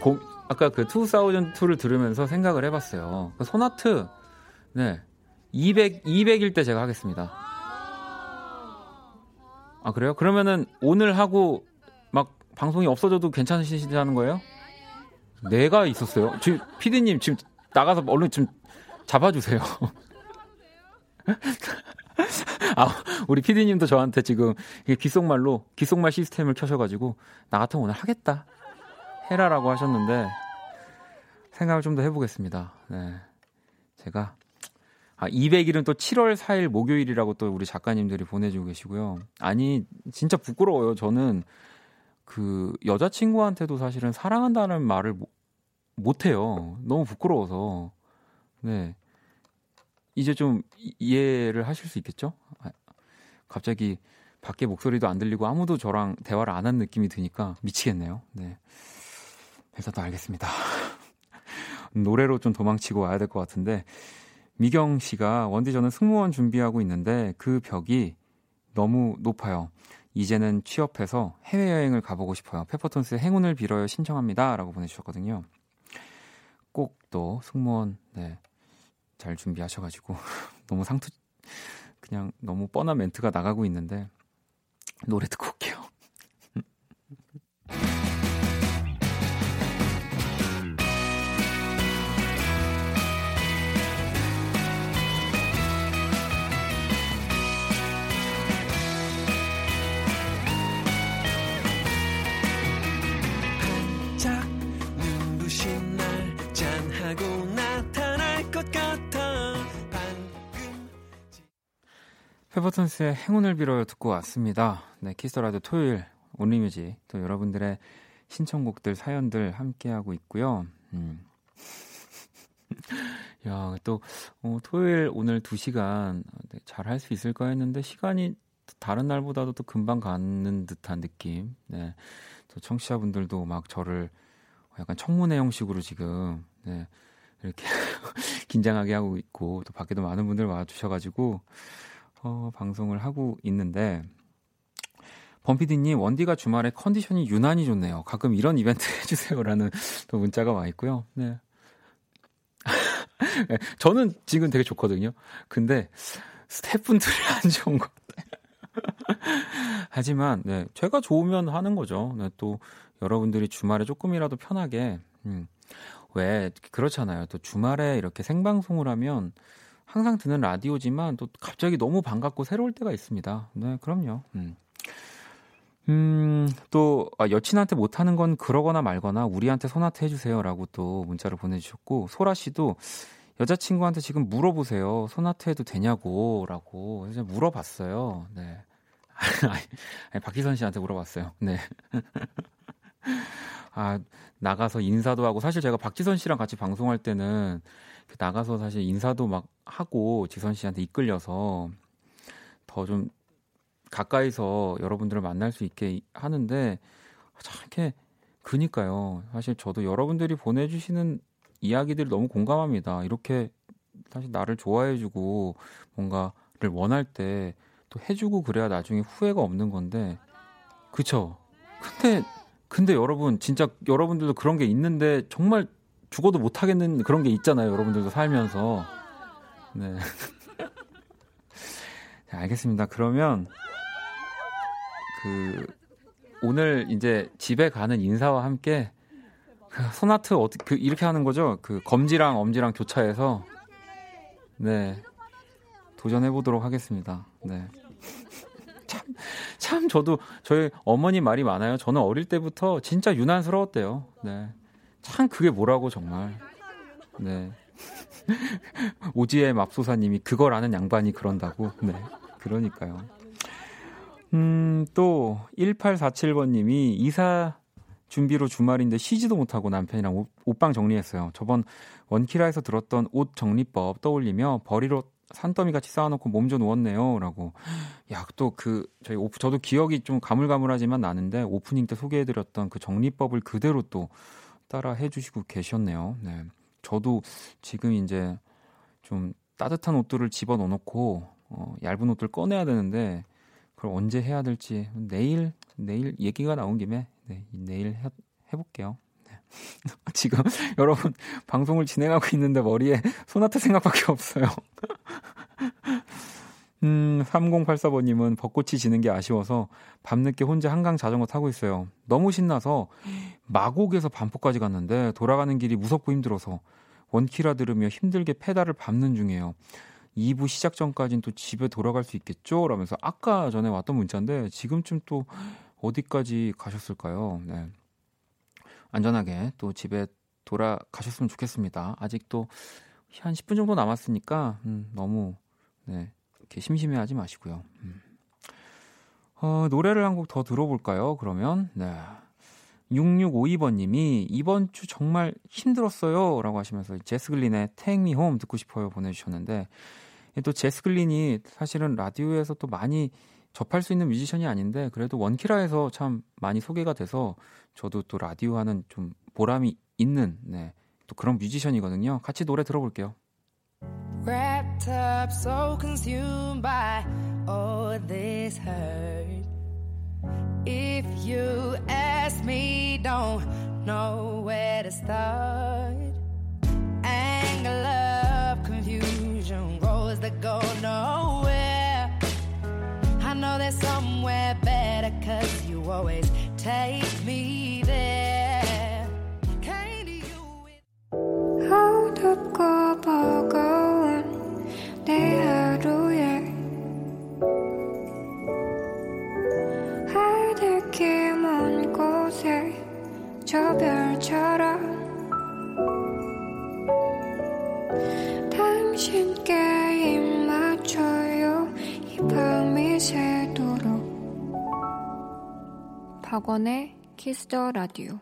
고, 아까 그 2002를 들으면서 생각을 해봤어요. 그 소나트 네 200 200일 때 제가 하겠습니다. 아 그래요? 그러면은 오늘 하고 막 방송이 없어져도 괜찮으시다는 거예요? 내가 있었어요. 지금 피디님 지금 나가서 얼른 좀 잡아주세요. 아, 우리 피디님도 저한테 지금 귓속말로 귓속말 시스템을 켜셔가지고 나 같으면 오늘 하겠다 해라라고 하셨는데 생각을 좀 더 해보겠습니다. 네, 제가 아 200일은 또 7월 4일 목요일이라고 또 우리 작가님들이 보내주고 계시고요. 아니 진짜 부끄러워요. 저는 그 여자친구한테도 사실은 사랑한다는 말을 못 해요. 너무 부끄러워서. 네. 이제 좀 이해를 하실 수 있겠죠? 아, 갑자기 밖에 목소리도 안 들리고 아무도 저랑 대화를 안 한 느낌이 드니까 미치겠네요. 네. 일단 또 알겠습니다. 노래로 좀 도망치고 와야 될 것 같은데 미경 씨가 원디 저는 승무원 준비하고 있는데 그 벽이 너무 높아요. 이제는 취업해서 해외여행을 가보고 싶어요. 페퍼톤스의 행운을 빌어요 신청합니다. 라고 보내주셨거든요. 꼭 또 승무원, 네. 잘 준비하셔가지고 너무 상투, 그냥 너무 뻔한 멘트가 나가고 있는데 노래 듣고 페퍼톤스의 행운을 빌어요 듣고 왔습니다. 네, 키스터라도 토요일 온리뮤직 또 여러분들의 신청곡들 사연들 함께하고 있고요. 음. 야, 또 어, 토요일 오늘 2시간 네, 잘할 수 있을까 했는데 시간이 다른 날보다도 또 금방 가는 듯한 느낌. 네. 또 청취자분들도 막 저를 약간 청문회 형식으로 지금 네. 이렇게 긴장하게 하고 있고 또 밖에도 많은 분들 와 주셔 가지고 어, 방송을 하고 있는데 범피디님 원디가 주말에 컨디션이 유난히 좋네요. 가끔 이런 이벤트 해주세요라는 또 문자가 와 있고요. 네. 네. 저는 지금 되게 좋거든요. 근데 스태프분들이 안 좋은 것 같아요. 하지만 네, 제가 좋으면 하는 거죠. 네, 또 여러분들이 주말에 조금이라도 편하게 음, 왜 그렇잖아요. 또 주말에 이렇게 생방송을 하면 항상 듣는 라디오지만 또 갑자기 너무 반갑고 새로울 때가 있습니다. 네, 그럼요. 음. 음, 또, 아, 여친한테 못하는 건 그러거나 말거나 우리한테 소나트 해주세요라고 또 문자를 보내주셨고, 소라 씨도 여자친구한테 지금 물어보세요. 소나트 해도 되냐고, 라고. 이제 물어봤어요. 네. 아니, 박희선 씨한테 물어봤어요. 네. 아, 나가서 인사도 하고, 사실 제가 박지선 씨랑 같이 방송할 때는 그 나가서 사실 인사도 막 하고 지선 씨한테 이끌려서 더 좀 가까이서 여러분들을 만날 수 있게 하는데 참 이렇게 그니까요. 사실 저도 여러분들이 보내주시는 이야기들이 너무 공감합니다. 이렇게 사실 나를 좋아해주고 뭔가를 원할 때 또 해주고 그래야 나중에 후회가 없는 건데 그쵸? 근데 근데 여러분 진짜 여러분들도 그런 게 있는데 정말 죽어도 못 하겠는 그런 게 있잖아요. 여러분들도 살면서. 네. 자, 알겠습니다. 그러면 그 오늘 이제 집에 가는 인사와 함께 그 소나트 어떻게 그 이렇게 하는 거죠? 그 검지랑 엄지랑 교차해서 네. 도전해 보도록 하겠습니다. 네. 참, 참 저도 저희 어머니 말이 많아요. 저는 어릴 때부터 진짜 유난스러웠대요. 네. 참 그게 뭐라고 정말. 네. 오지의 맙소사님이 그걸 아는 양반이 그런다고. 네. 그러니까요. 음, 또 1847번 님이 이사 준비로 주말인데 쉬지도 못하고 남편이랑 옷, 옷방 정리했어요. 저번 원키라에서 들었던 옷 정리법 떠올리며 버리로 산더미 같이 쌓아놓고 몸좀 누웠네요.라고. 야, 또 그 저희 오프 저도 기억이 좀 가물가물하지만 나는데 오프닝 때 소개해드렸던 그 정리법을 그대로 또 따라 해주시고 계셨네요. 네. 저도 지금 이제 좀 따뜻한 옷들을 집어 넣어놓고 어, 얇은 옷들 꺼내야 되는데 그걸 언제 해야 될지 내일 내일 얘기가 나온 김에 네, 내일 해, 해볼게요. 네. 지금 여러분 방송을 진행하고 있는데 머리에 소나타 생각밖에 없어요. 음, 3084번님은 벚꽃이 지는 게 아쉬워서 밤늦게 혼자 한강 자전거 타고 있어요. 너무 신나서 마곡에서 반포까지 갔는데 돌아가는 길이 무섭고 힘들어서 원키라 들으며 힘들게 페달을 밟는 중이에요. 2부 시작 전까지는 또 집에 돌아갈 수 있겠죠? 라면서 아까 전에 왔던 문자인데 지금쯤 또 어디까지 가셨을까요? 네. 안전하게 또 집에 돌아가셨으면 좋겠습니다. 아직도 한 10분 정도 남았으니까 음, 너무 네, 이렇게 심심해하지 마시고요. 음. 어, 노래를 한 곡 더 들어볼까요? 그러면 네. 6652번님이 이번 주 정말 힘들었어요. 라고 하시면서 제스글린의 Take Me Home 듣고 싶어요. 보내주셨는데 또 제스글린이 사실은 라디오에서 또 많이 접할 수 있는 뮤지션이 아닌데 그래도 원키라에서 참 많이 소개가 돼서 저도 또 라디오 하는 좀 보람이 있는 네, 또 그런 뮤지션이거든요. 같이 노래 들어볼게요. Wrapped up, so consumed by all this hurt. If you ask me, don't know where to start. Anger, love, confusion, roads that go nowhere. I know there's somewhere better, cause you always take me there. 어둡고 버거운 내 하루에 하늘길 먼 곳에 저 별처럼 당신께 입 맞춰요. 이 밤이 새도록 박원의 키스 더 라디오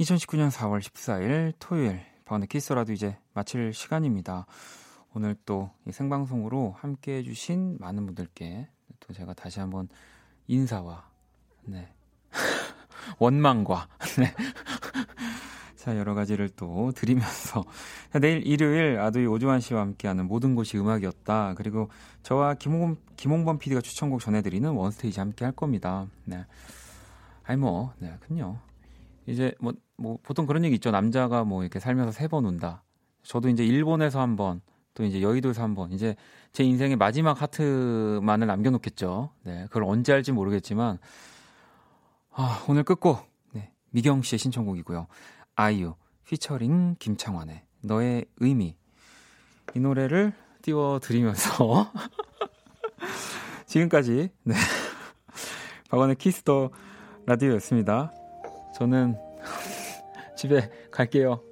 2019년 4월 14일 토요일 박원의 키스 더 라디오 이제 마칠 시간입니다. 오늘 또 이 생방송으로 함께 해주신 많은 분들께 또 제가 다시 한번 인사와 네. 원망과 네. 자 여러 가지를 또 드리면서 자, 내일 일요일 아두이 오주환 씨와 함께하는 모든 곳이 음악이었다. 그리고 저와 김홍범, 김홍범 PD가 추천곡 전해드리는 원스테이지 함께 할 겁니다. 네. 아니 뭐, 네, 그럼요. 이제 뭐, 뭐 보통 그런 얘기 있죠. 남자가 뭐 이렇게 살면서 세 번 운다. 저도 이제 일본에서 한 번, 또 이제 여의도에서 한 번, 이제 제 인생의 마지막 하트만을 남겨놓겠죠. 네, 그걸 언제 할지 모르겠지만, 아, 오늘 끝곡, 네, 미경 씨의 신청곡이고요. 아이유, 피처링 김창완의 너의 의미. 이 노래를 띄워드리면서, 지금까지, 네. 박원의 키스 더 라디오였습니다. 저는 집에 갈게요.